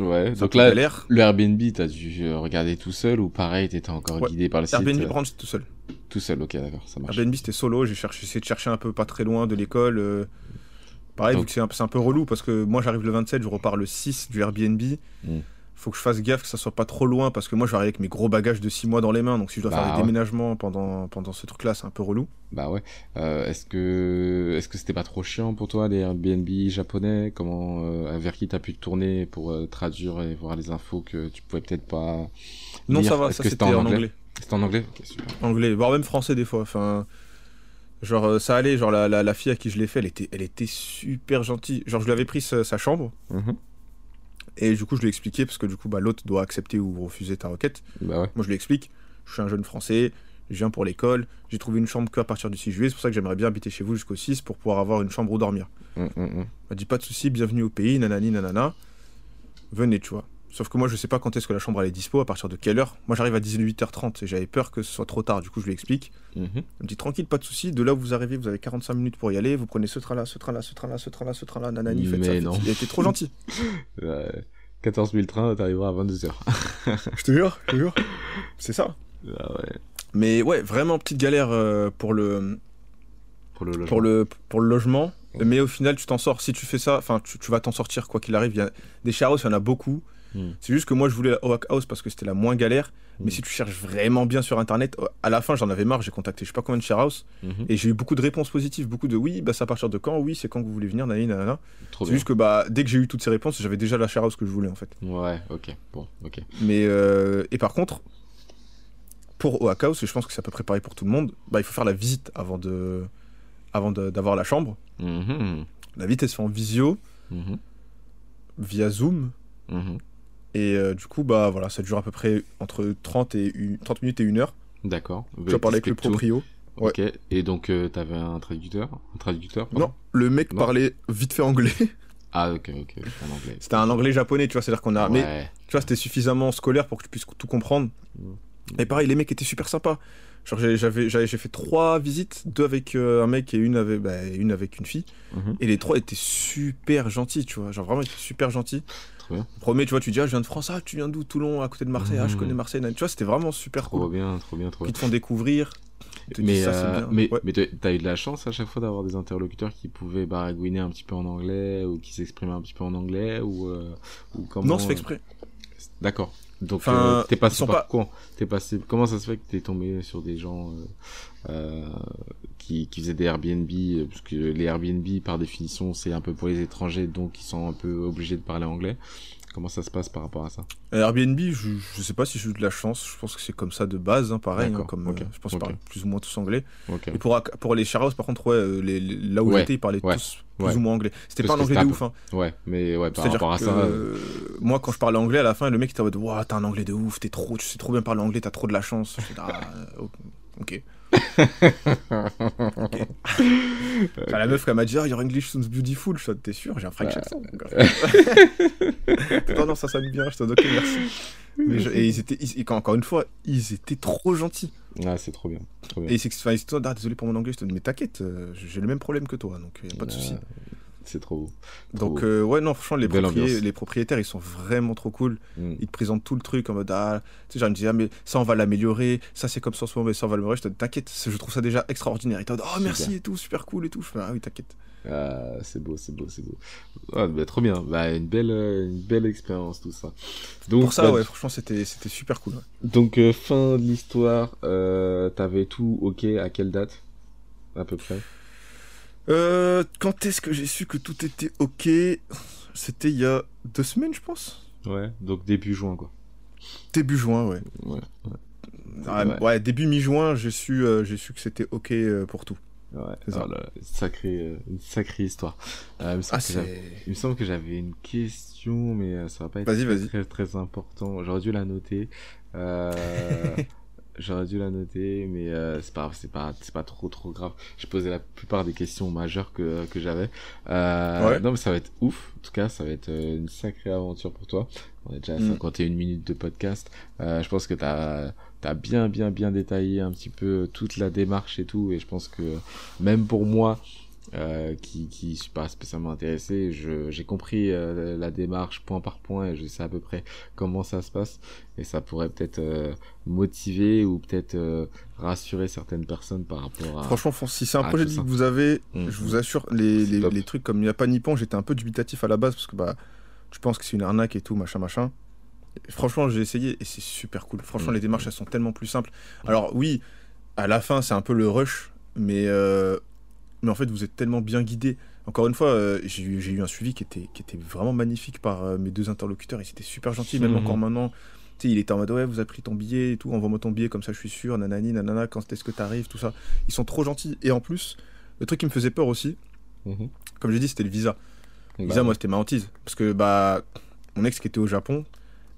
Euh, ouais, donc là, le Airbnb, t'as dû euh, regarder tout seul ou pareil, t'étais encore guidé par le site Airbnb Branch, tout seul. Tout seul, ok, d'accord, ça marche. Airbnb, c'était solo, j'ai essayé de chercher un peu pas très loin de l'école. Euh, pareil, vu que c'est un, peu relou parce que moi j'arrive le 27, je repars le 6 du Airbnb. Hmm. Faut que je fasse gaffe que ça soit pas trop loin parce que moi je vais arriver avec mes gros bagages de 6 mois dans les mains. Donc si je dois faire bah des déménagements pendant, pendant ce truc là, c'est un peu relou. Bah ouais. Euh, est-ce que est-ce que c'était pas trop chiant pour toi les Airbnb japonais? Comment euh, vers qui t'as pu tourner pour traduire et voir les infos que tu pouvais peut-être pas. Non, ça va, ça c'était en anglais? C'est en anglais? Super. Anglais, voire même français des fois. Enfin, genre, euh, ça allait. Genre, la, la, fille à qui je l'ai fait, elle était, elle était super gentille. Genre, je lui avais pris sa, chambre. Mhm. Et du coup, je lui ai expliqué, parce que du coup, bah, l'autre doit accepter ou refuser ta requête. Bah ouais. Moi, je lui explique. Je suis un jeune français, je viens pour l'école. J'ai trouvé une chambre qu'à partir du 6 juillet. C'est pour ça que j'aimerais bien habiter chez vous jusqu'au 6 pour pouvoir avoir une chambre où dormir. Mm, mm, mm. m'a dit pas de souci, bienvenue au pays, nanani, nanana. Venez, tu vois. Sauf que moi, je sais pas quand est-ce que la chambre elle est dispo, à partir de quelle heure. Moi, j'arrive à 18h30 et j'avais peur que ce soit trop tard. Du coup, je lui explique. Mm me dit tranquille, pas de souci. De là où vous arrivez, vous avez 45 minutes pour y aller. Vous prenez ce train-là, ce train-là, ce train-là, ce train-là, ce train-là, nanani, faites ça. Non. Il a été trop gentil. 14 000 trains, t'arriveras à 22h. je te jure, je te jure. C'est ça. Ah ouais. Mais ouais, vraiment petite galère euh, pour le. Pour le logement. Pour le, pour le logement. Mais au final, tu t'en sors. Si tu fais ça, enfin, tu, tu, vas t'en sortir quoi qu'il arrive. Y a... Des charros, il y en a beaucoup. Hmm. C'est juste que moi, je voulais la Oak House parce que c'était la moins galère. Mais hmm. si tu cherches vraiment bien sur internet, à la fin, j'en avais marre. J'ai contacté je sais pas combien de share house hmm. et j'ai eu beaucoup de réponses positives. Beaucoup de oui, bah, c'est à partir de quand Oui, c'est quand vous voulez venir. C'est juste que bah, dès que j'ai eu toutes ces réponses, j'avais déjà la share house que je voulais en fait. Ouais, ok. Bon, ok. Mais, euh, et par contre, pour Oak House, et je pense que c'est à peu près pareil pour tout le monde, bah, il faut faire la visite avant de avant d'avoir la chambre. La visite, elle se fait en visio, via Zoom. Et euh, du coup, bah voilà, ça dure à peu près entre 30, et 30 minutes et 1 heure. D'accord. Tu vas parler avec le proprio. Ok, et donc euh, t'avais un traducteur? Un traducteur Non, le mec parlait vite fait anglais. Ah, ok, ok, en anglais. C'était un anglais japonais, tu vois, c'est-à-dire qu'on a. Mais tu vois, c'était suffisamment scolaire pour que tu puisses tout comprendre. Mm. Et pareil, les mecs étaient super sympas. Genre, j'avais, j'ai fait trois visites, deux avec euh, un mec et une avec, bah, une avec une fille. Mhm. Et les trois étaient super gentils, tu vois. Genre, vraiment, ils étaient super gentils. Premier, tu vois, tu dis, ah, je viens de France, ah, tu viens d'où? Toulon, à côté de Marseille, ah, je mhm. connais Marseille. Tu vois, c'était vraiment super trop cool. bien, trop bien, trop bien. Ils te font découvrir. mais euh, mais, mais t'as eu de la chance à chaque fois d'avoir des interlocuteurs qui pouvaient baragouiner un petit peu en anglais ou qui s'exprimaient un petit peu en anglais ou, euh, ou comment... Non, c'est fait exprès. D'accord. Donc euh, t'es passé par quoi? T'es passé comment ça se fait que t'es tombé sur des gens euh, qui, qui faisaient des Airbnb parce que les Airbnb par définition c'est un peu pour les étrangers donc ils sont un peu obligés de parler anglais. Comment ça se passe par rapport à ça? Airbnb, je, je sais pas si j'ai eu de la chance. Je pense que c'est comme ça de base, hein, pareil. Hein, comme, euh, je pense qu'ils parlent plus ou moins tous anglais. Et pour, pour les Charros, par contre, ouais, les, là où j'étais, ils parlaient tous plus ou moins anglais. C'était pas un anglais de ouf. Hein. Ouais, mais ouais, par rapport à ça. Euh, moi, quand je parlais anglais, à la fin, le mec était en mode Waouh, t'as un anglais de ouf, t'es trop, tu sais trop bien parler anglais, t'as trop de la chance. Ah, ok okay. la meuf, elle m'a dit, your English sounds beautiful. Je t'es sûr, j'ai un French accent. non, non, ça sonne bien. Je te ok, merci. et ils étaient, encore une fois, ils étaient trop gentils. Ah, c'est trop bien. Trop bien. Et c'est que, enfin, ah, désolé pour mon anglais, je te dis, mais t'inquiète, euh, j'ai le même problème que toi, donc a pas de souci. C'est trop beau. Donc, euh, ouais, non, franchement, les, les, propriétaires, ils sont vraiment trop cool. Mm. Ils te présentent tout le truc en mode, ah, tu sais, genre, ils me disent, ah, mais ça, on va l'améliorer. Ça, c'est comme ça en ce moment, mais ça, on va l'améliorer. Je te dis, t'inquiète, je trouve ça déjà extraordinaire. Ils te disent, oh, merci et tout, super cool et tout. Je fais, ah oui, t'inquiète. Ah, c'est beau, c'est beau, c'est beau. Ah, bah, trop bien. Bah, une belle, une belle expérience, tout ça. Donc, Pour ça, bah, ouais, franchement, c'était, c'était super cool. Donc, euh, fin de l'histoire, euh, t'avais tout ok à quelle date À peu près? Euh, quand est-ce que j'ai su que tout était ok? C'était il y a deux semaines, je pense. Ouais, donc début juin, quoi. Début juin, ouais. Ouais. Ah, ouais. début mi-juin, j'ai su, j'ai su que c'était ok pour tout. Ouais, ça. sacrée, une sacrée histoire. il, me ah, il, me semble que j'avais une question, mais ça va pas être très, très, important. J'aurais dû la noter. J'aurais dû la noter, mais euh, c'est pas, c'est pas, c'est pas trop, trop grave. J'ai posé la plupart des questions majeures que, que j'avais. Euh, Non, mais ça va être ouf. En tout cas, ça va être euh, une sacrée aventure pour toi. On est déjà à 51 mm. minutes de podcast. Euh, je pense que t'as, t'as bien, bien, bien détaillé un petit peu toute la démarche et tout. Et je pense que même pour moi, euh, qui qui suis pas spécialement intéressé. Je j'ai compris euh, la démarche point par point et je sais à peu près comment ça se passe et ça pourrait peut-être euh, motiver ou peut-être rassurer certaines personnes par rapport à. Franchement, si c'est un projet que vous avez, mm. je vous assure, les les, les, trucs comme il n'y a pas ni pan, j'étais un peu dubitatif à la base parce que bah tu penses que c'est une arnaque et tout machin machin. franchement, j'ai essayé et c'est super cool. Franchement, les démarches elles sont tellement plus simples. Alors oui, à la fin c'est un peu le rush, mais mais en fait vous êtes tellement bien guidé. Encore une fois, euh, j'ai eu un suivi qui était, qui était vraiment magnifique par euh, mes deux interlocuteurs, ils étaient super gentils, même mhm. encore maintenant. Tu sais, il était en mode ouais, vous avez pris ton billet et tout, envoie-moi ton billet comme ça, je suis sûr, nanani, nanana, quand est-ce que t'arrives, tout ça. Ils sont trop gentils. Et en plus, le truc qui me faisait peur aussi, mhm. comme j'ai dit, c'était le visa. Le bah visa, moi, c'était ma hantise. Parce que bah, mon ex qui était au Japon,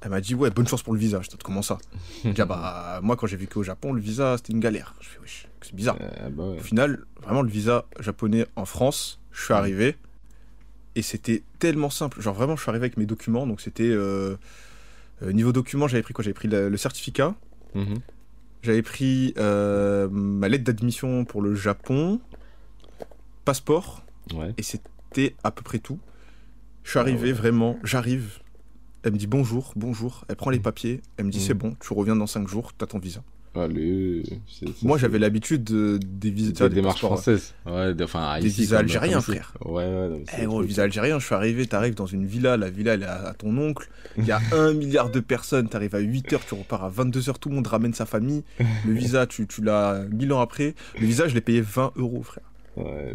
elle m'a dit, ouais, bonne chance pour le visa. Je dis, comment ça? Dit, ah, bah, moi, quand j'ai vécu au Japon, le visa, c'était une galère. Je fais, wesh, c'est bizarre. Euh, bah au final, vraiment, le visa japonais en France, je suis arrivé et c'était tellement simple. Genre, vraiment, je suis arrivé avec mes documents. Donc, c'était. Euh, euh, niveau documents, j'avais pris quoi? J'avais pris le, certificat. Mhm. J'avais pris ma lettre d'admission pour le Japon. Passeport. Et c'était à peu près tout. Je suis arrivé, ah vraiment, j'arrive elle me dit bonjour, bonjour. Elle prend les mm. papiers. Elle me dit mm. c'est bon, tu reviens dans 5 jours, tu as ton visa. Allez. Moi, j'avais l'habitude de, des visas. Des démarches françaises. Ouais, enfin, des visas algériens, frère. Ouais, ouais. Eh, gros, visa algérien, je suis arrivé, t'arrives dans une villa, la villa, elle est à, ton oncle. Il y a un milliard de personnes, t'arrives à 8h, tu repars à 22h, tout le monde ramène sa famille. Le visa, tu, tu l'as 1000 ans après. Le visa, je l'ai payé 20 euros, frère. Ouais,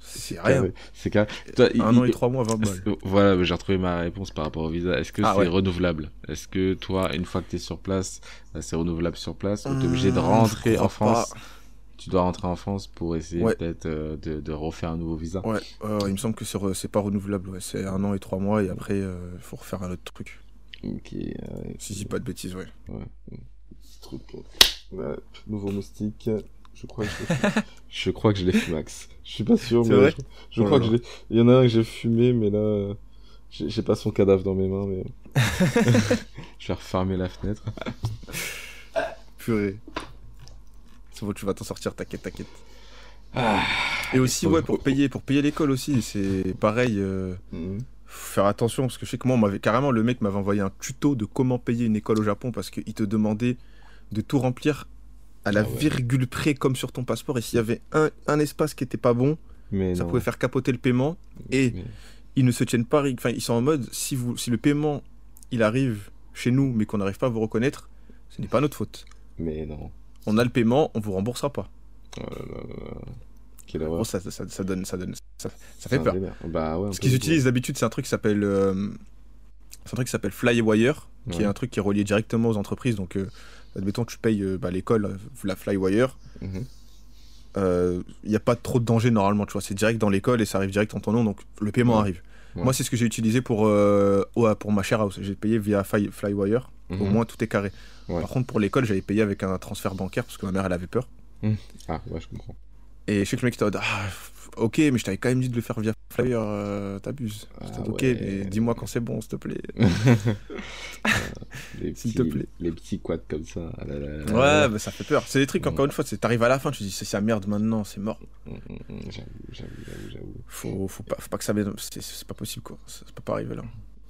c'est rien. C'est carré. un an et trois mois, 20 balles. Voilà, j'ai retrouvé ma réponse par rapport au visa. Est-ce que ah c'est renouvelable? Est-ce que toi, une fois que tu es sur place, euh, c'est renouvelable sur place ou tu es obligé de hum, rentrer en France? Tu dois rentrer en France pour essayer peut-être euh, de, de, refaire un nouveau visa. Ouais, il me semble que c'est pas renouvelable. Ouais. C'est un an et trois mois et après, il euh, faut refaire un autre truc. Ok. si je dis pas de bêtises, ouais. Ouais. Truc. nouveau moustique. Je crois que je l'ai je crois que je l'ai fumé, Max. Je suis pas sûr, mais je, crois que je l'ai. Il y en a un que j'ai fumé, mais là, j'ai pas son cadavre dans mes mains, mais. je vais refermer la fenêtre. Purée. C'est bon, tu vas t'en sortir, t'inquiète, t'inquiète. Ah, et aussi, ouais, pour payer, pour payer l'école aussi, c'est pareil. Euh, mhm. Faut faire attention parce que je sais que moi, m'avait carrément le mec m'avait envoyé un tuto de comment payer une école au Japon parce qu'il te demandait de tout remplir à la ah virgule près comme sur ton passeport. Et s'il y avait un, un, espace qui était pas bon, ça pouvait faire capoter le paiement. Et ils ne se tiennent pas. Enfin, ils sont en mode si, vous, si le paiement il arrive chez nous, mais qu'on n'arrive pas à vous reconnaître, ce n'est pas notre faute. Mais non. On a le paiement, on vous remboursera pas. Oh ça, ça, ça, donne, ça donne, ça, fait peur. Bah, Ce qu'ils utilisent d'habitude, c'est un truc qui s'appelle, euh, c'est un truc qui s'appelle Flywire, qui est un truc qui est relié directement aux entreprises. Donc, euh, admettons, tu payes euh, bah, l'école, euh, la Flywire. Il mhm. n'y euh, a pas trop de danger normalement, tu vois. C'est direct dans l'école et ça arrive direct en ton nom, donc le paiement arrive. Moi, c'est ce que j'ai utilisé pour, pour ma share house. J'ai payé via Flywire. Au mhm. moins, tout est carré. Par contre, pour l'école, j'avais payé avec un transfert bancaire parce que ma mère, elle avait peur. Ah, ouais, je comprends. Et je sais que le mec était ah, ok, mais je t'avais quand même dit de le faire via Flyer, euh, t'abuses. Ah ok, mais dis-moi quand c'est bon, s'il te plaît. s'il te plaît. Les petits quads comme ça. Ah ouais, mais ça fait peur. C'est des trucs, encore une fois, t'arrives à la fin, tu te dis, c'est sa merde maintenant, c'est mort. Mm, mm, mm, j'avoue, j'avoue, j'avoue. Faut, faut, pas, faut pas que ça. C'est pas possible, quoi. Ça peut pas arriver là.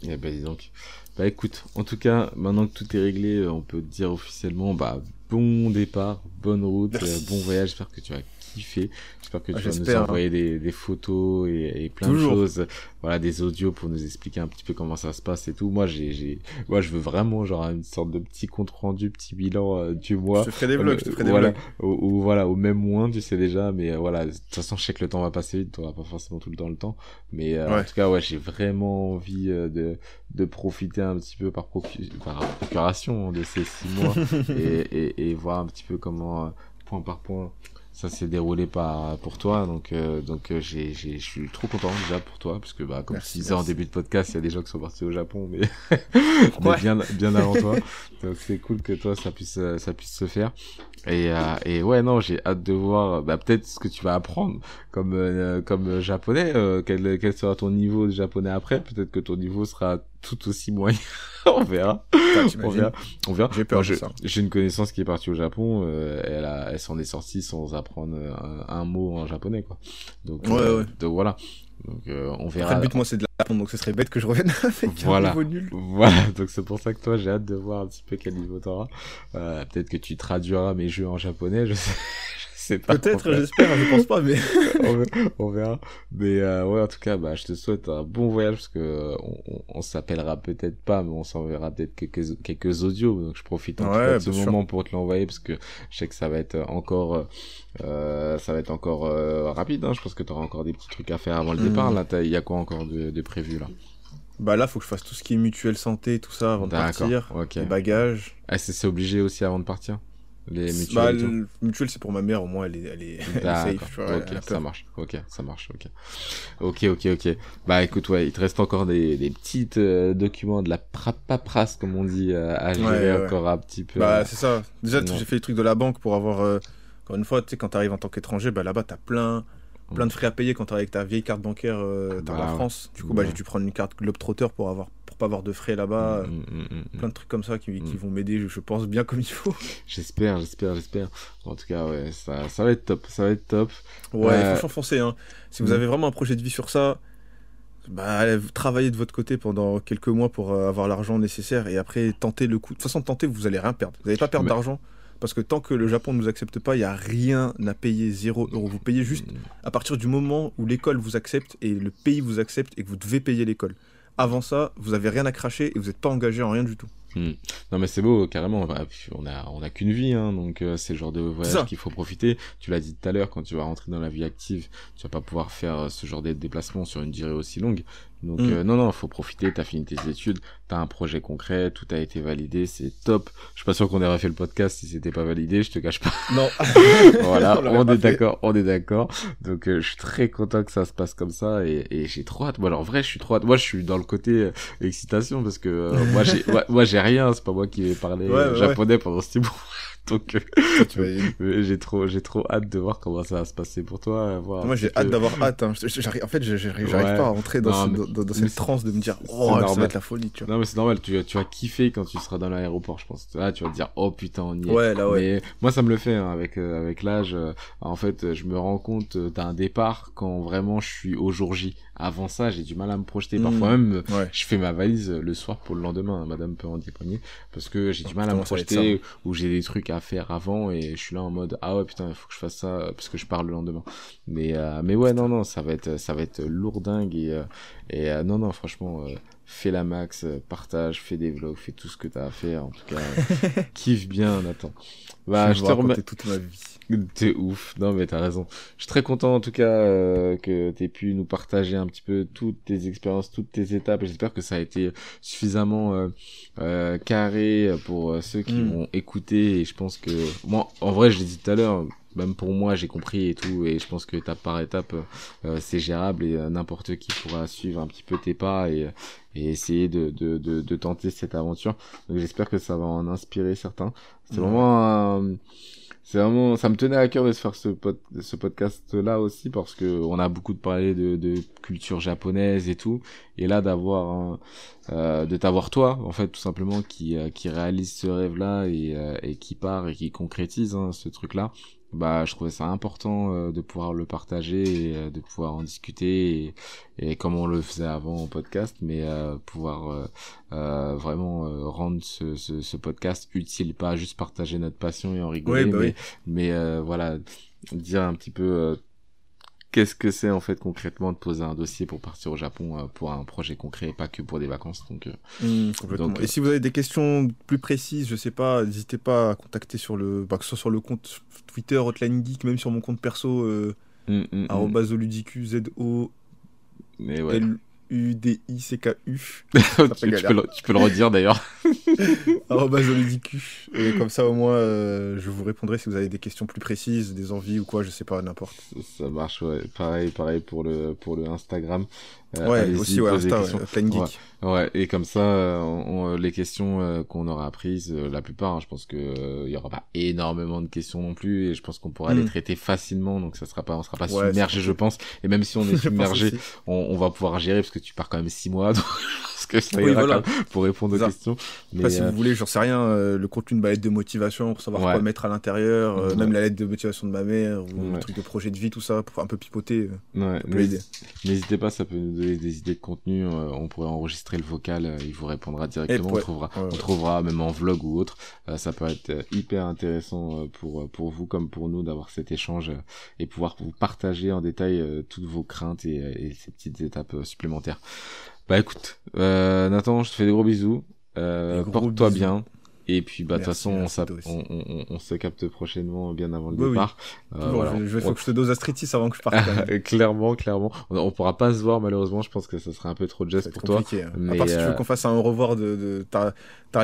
Eh ben, dis donc. Bah écoute, en tout cas, maintenant que tout est réglé, on peut dire officiellement, bah, bon départ, bonne route, bon voyage, j'espère que tu vas kiffer. J'espère que tu vas nous envoyer des, des photos et, et plein de choses, voilà, des audios pour nous expliquer un petit peu comment ça se passe et tout. Moi, j'ai, j'ai, moi, je veux vraiment genre une sorte de petit compte rendu, petit bilan euh, du mois. Je te ferai des vlogs, je te ferai des voilà, vlogs. Ou, voilà, au même moins, tu sais déjà, mais euh, voilà, de toute façon, je sais que le temps va passer vite, t'auras pas forcément tout le temps le temps, mais euh, en tout cas, ouais, j'ai vraiment envie de de profiter un petit peu par, par procuration de ces six mois et, et, et voir un petit peu comment point par point ça s'est déroulé par pour toi donc euh, donc euh, j'ai je suis trop content déjà pour toi parce que bah comme je disais en début de podcast il y a des gens qui sont partis au Japon mais, bien bien avant toi. Donc c'est cool que toi ça puisse ça puisse se faire. Et euh, et ouais non j'ai hâte de voir bah peut-être ce que tu vas apprendre comme euh, comme japonais quel quel sera ton niveau de japonais après. Peut-être que ton niveau sera tout aussi moyen. on verra. on verra. On verra. J'ai peur J'ai une connaissance qui est partie au Japon. Euh, elle a, elle s'en est sortie sans apprendre un, mot en japonais, quoi. Donc, ouais, euh, ouais. donc voilà. Donc euh, on verra. Après, le but moi c'est de l'apprendre, donc ce serait bête que je revienne avec voilà. un niveau nul. Voilà, donc c'est pour ça que toi j'ai hâte de voir un petit peu quel niveau t'auras. Euh, Peut-être que tu traduiras mes jeux en japonais, je sais, Peut-être, j'espère, je pense pas, mais. on, verra, Mais euh, ouais, en tout cas, bah, je te souhaite un bon voyage parce que on, on, s'appellera peut-être pas, mais on s'enverra peut-être quelques, quelques audios. Donc je profite en de ce moment pour te l'envoyer parce que je sais que ça va être encore, euh, ça va être encore euh, rapide. Hein. Je pense que tu auras encore des petits trucs à faire avant le hmm. départ. Là, il y a quoi encore de, de prévu là? Bah là, faut que je fasse tout ce qui est mutuelle santé, tout ça avant de partir. Les bagages. Ah, c'est obligé aussi avant de partir? Les bah, mutuelles mutuelle c'est pour ma mère au moins elle est, elle est, safe tu vois, ok ça marche. Ok ça marche ok. Ok ok ok. Bah écoute ouais il te reste encore des, des petits euh, documents de la paperasse comme on dit euh, à gérer encore un petit peu. Bah c'est ça. Déjà j'ai fait les trucs de la banque pour avoir euh, encore une fois tu sais quand t'arrives en tant qu'étranger bah là-bas t'as plein plein de frais à payer quand t'arrives avec ta vieille carte bancaire euh, dans la bah France du coup bah j'ai dû prendre une carte Globetrotter pour avoir pas avoir de frais là-bas. Mm, mm, mm, plein de trucs comme ça qui, qui vont m'aider, je, pense, bien comme il faut. J'espère, j'espère, j'espère. En tout cas, ouais, ça, ça va être top. Ça va être top. Ouais, euh... franchement, foncez. Hein. Si vous avez vraiment un projet de vie sur ça, bah, travaillez de votre côté pendant quelques mois pour euh, avoir l'argent nécessaire et après tentez le coup. De toute façon, tentez, vous allez rien perdre. Vous n'allez pas perdre d'argent parce que tant que le Japon ne nous accepte pas, il n'y a rien à payer, 0 euros. Vous payez juste à partir du moment où l'école vous accepte et le pays vous accepte et que vous devez payer l'école. Avant ça, vous avez rien à cracher et vous n'êtes pas engagé en rien du tout. Hmm. Non mais c'est beau carrément. On a on a qu'une vie, hein, donc euh, c'est le genre de voyage qu'il faut profiter. Tu l'as dit tout à l'heure, quand tu vas rentrer dans la vie active, tu vas pas pouvoir faire euh, ce genre de déplacement sur une durée aussi longue. Donc mm. euh, non non, faut profiter. T'as fini tes études, t'as un projet concret, tout a été validé, c'est top. Je suis pas sûr qu'on ait refait le podcast si c'était pas validé, je te cache pas. Non. voilà, on, est d'accord, on est d'accord. Donc euh, je suis très content que ça se passe comme ça et, et j'ai trop hâte. Moi alors en vrai, je suis trop hâte. Moi je suis dans le côté euh, excitation parce que moi j'ai moi, j'ai rien, c'est pas moi qui vais parler japonais pendant ce mois. Donc, euh, j'ai trop, j'ai trop hâte de voir comment ça va se passer pour toi. Voir Moi, j'ai hâte d'avoir hâte. Hein. En fait, j'arrive pas à rentrer dans, dans, cette transe de me dire, oh, ça va être la folie, tu vois. Non, mais c'est normal. Tu, tu vas kiffer quand tu seras dans l'aéroport, je pense. Là, tu vas te dire, oh putain, on y est. Ouais, là, ouais. Mais moi, ça me le fait hein, avec euh, avec l'âge. Euh, en fait, je me rends compte d'un départ quand vraiment je suis au jour J. Avant ça, j'ai du mal à me projeter. Parfois hmm. même, je fais ma valise le soir pour le lendemain. Madame peut en témoigner parce que j'ai du mal à me projeter ou j'ai des trucs à faire avant et je suis là en mode ah ouais putain il faut que je fasse ça parce que je pars le lendemain. Mais euh, mais ouais non non ça va être ça va être lourdingue et euh, et euh, non non franchement fais la max partage fais des vlogs fais tout ce que t'as à faire en tout cas kiffe bien Nathan. Bah je, te remercie toute ma vie T'es ouf, non mais t'as raison. Je suis très content en tout cas euh, que t'aies pu nous partager un petit peu toutes tes expériences, toutes tes étapes. J'espère que ça a été suffisamment euh, euh carré pour ceux qui mm. vont écouter. Et je pense que moi, en vrai, je l'ai dit tout à l'heure, même pour moi, j'ai compris et tout. Et je pense que étape par étape, euh, c'est gérable et n'importe qui pourra suivre un petit peu tes pas et, et essayer de, de, de, de, tenter cette aventure. Donc j'espère que ça va en inspirer certains. C'est vraiment c'est vraiment, ça me tenait à cœur de se faire ce, ce podcast-là aussi parce que on a beaucoup de parler de, de culture japonaise et tout, et là d'avoir, euh, de t'avoir toi, en fait, tout simplement qui euh, qui réalise ce rêve-là et, euh, et qui part et qui concrétise hein, ce truc-là bah je trouvais ça important euh, de pouvoir le partager et euh, de pouvoir en discuter et, et, comme on le faisait avant en podcast mais euh, pouvoir vraiment rendre ce, ce, ce, podcast utile. Pas juste partager notre passion et en rigoler bah mais, mais voilà dire un petit peu qu'est-ce que c'est en fait concrètement de poser un dossier pour partir au Japon euh, pour un projet concret et pas que pour des vacances. Donc, euh, mmh, et si vous avez des questions plus précises, je sais pas, n'hésitez pas à contacter sur le, bah, que ce soit sur le compte Twitter Hotline Geek, même sur mon compte perso, euh, mmh, mmh, Z-O. Mais ouais. U-D-I-C-K-U. tu, peux le, redire d'ailleurs. Et comme ça, au moins, euh, je vous répondrai si vous avez des questions plus précises, des envies ou quoi, je sais pas, n'importe. Ça marche, ouais. Pareil, pareil pour le, pour le Instagram. Euh, ouais, aussi, ouais, Insta, Geek. Ouais. et comme ça, euh, les questions qu'on aura apprises, la plupart, hein, je pense que il y aura pas énormément de questions non plus, et je pense qu'on pourra les hmm. traiter facilement, donc ça sera pas, on sera pas submergé, je pense. Et même si on est submergé, on, on, va pouvoir gérer parce que tu pars quand même six mois, donc que ça ira pour répondre aux questions. Mais si vous voulez, j'en sais rien, le contenu de ma lettre de motivation pour savoir quoi mettre à l'intérieur, même la lettre de motivation de ma mère ou le truc de projet de vie, tout ça, pour un peu pipoter. Ouais, N'hésitez pas, ça peut nous donner des idées de contenu. Euh, on pourrait enregistrer le vocal, euh, il vous répondra directement. on trouvera, on trouvera même en vlog ou autre. Euh, ça peut être hyper intéressant pour pour vous comme pour nous d'avoir cet échange et pouvoir vous partager en détail toutes vos craintes et, et ces petites étapes supplémentaires. Bah écoute, Nathan, je te fais des gros bisous. Porte-toi bien. Et puis, bah, de toute façon, on, on, on, se capte prochainement, bien avant le départ. Euh, voilà. Je, faut que je te dose Astritis avant que je parte. clairement, clairement. On, on, pourra pas se voir, malheureusement. Je pense que ça serait un peu trop de geste pour toi. Hein. Mais à part si tu veux euh, qu'on fasse un au revoir de, de t'as,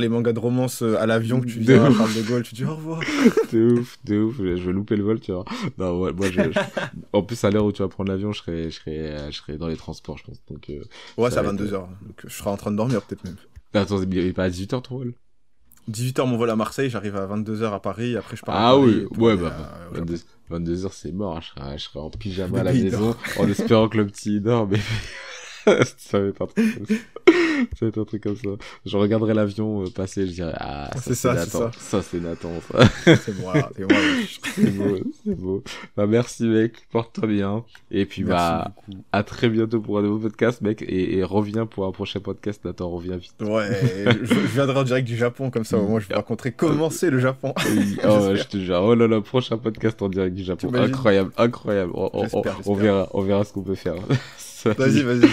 les mangas de romance euh, à l'avion que tu viens à Charles de Gaulle, tu dis au revoir. de ouf, de ouf. Je vais louper le vol, tu vois. Non, moi, je, en plus, à l'heure où tu vas prendre l'avion, je serai, je serai, je serai dans les transports, je pense. Donc, ouais, c'est à 22h. Donc, je serai en train de dormir, peut-être même. Attends, il est pas à 18h ton vol? 18h mon vol à Marseille, j'arrive à 22h à Paris, après je pars ah à Paris. Ah oui, ouais, bah, 22, h c'est mort, je serai, je serai en pyjama à la maison, en espérant que le petit dort, mais ça va pas trop ça va être un truc comme ça. Je regarderai l'avion euh, passer, je dirais, ah, c'est ça, Nathan. Ça, ça c'est Nathan, c'est moi, c'est moi. c'est beau, c'est beau. Bah, merci, mec. Porte-toi bien. Et puis, bah, à très bientôt pour un nouveau podcast, mec. Et, et reviens pour un prochain podcast. Nathan, reviens vite. Ouais, je, viendrai en direct du Japon, comme ça, au moins, je vais raconter comment c'est le Japon. oh, je te jure. Oh là là, prochain podcast en direct du Japon. Incroyable, incroyable. On, on, on, verra, on verra ce qu'on peut faire. Vas-y, vas-y.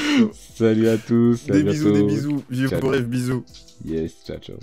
Salut à tous. Des bisous, des bisous. Vieux pour rêve, bisous. Yes, ciao, ciao.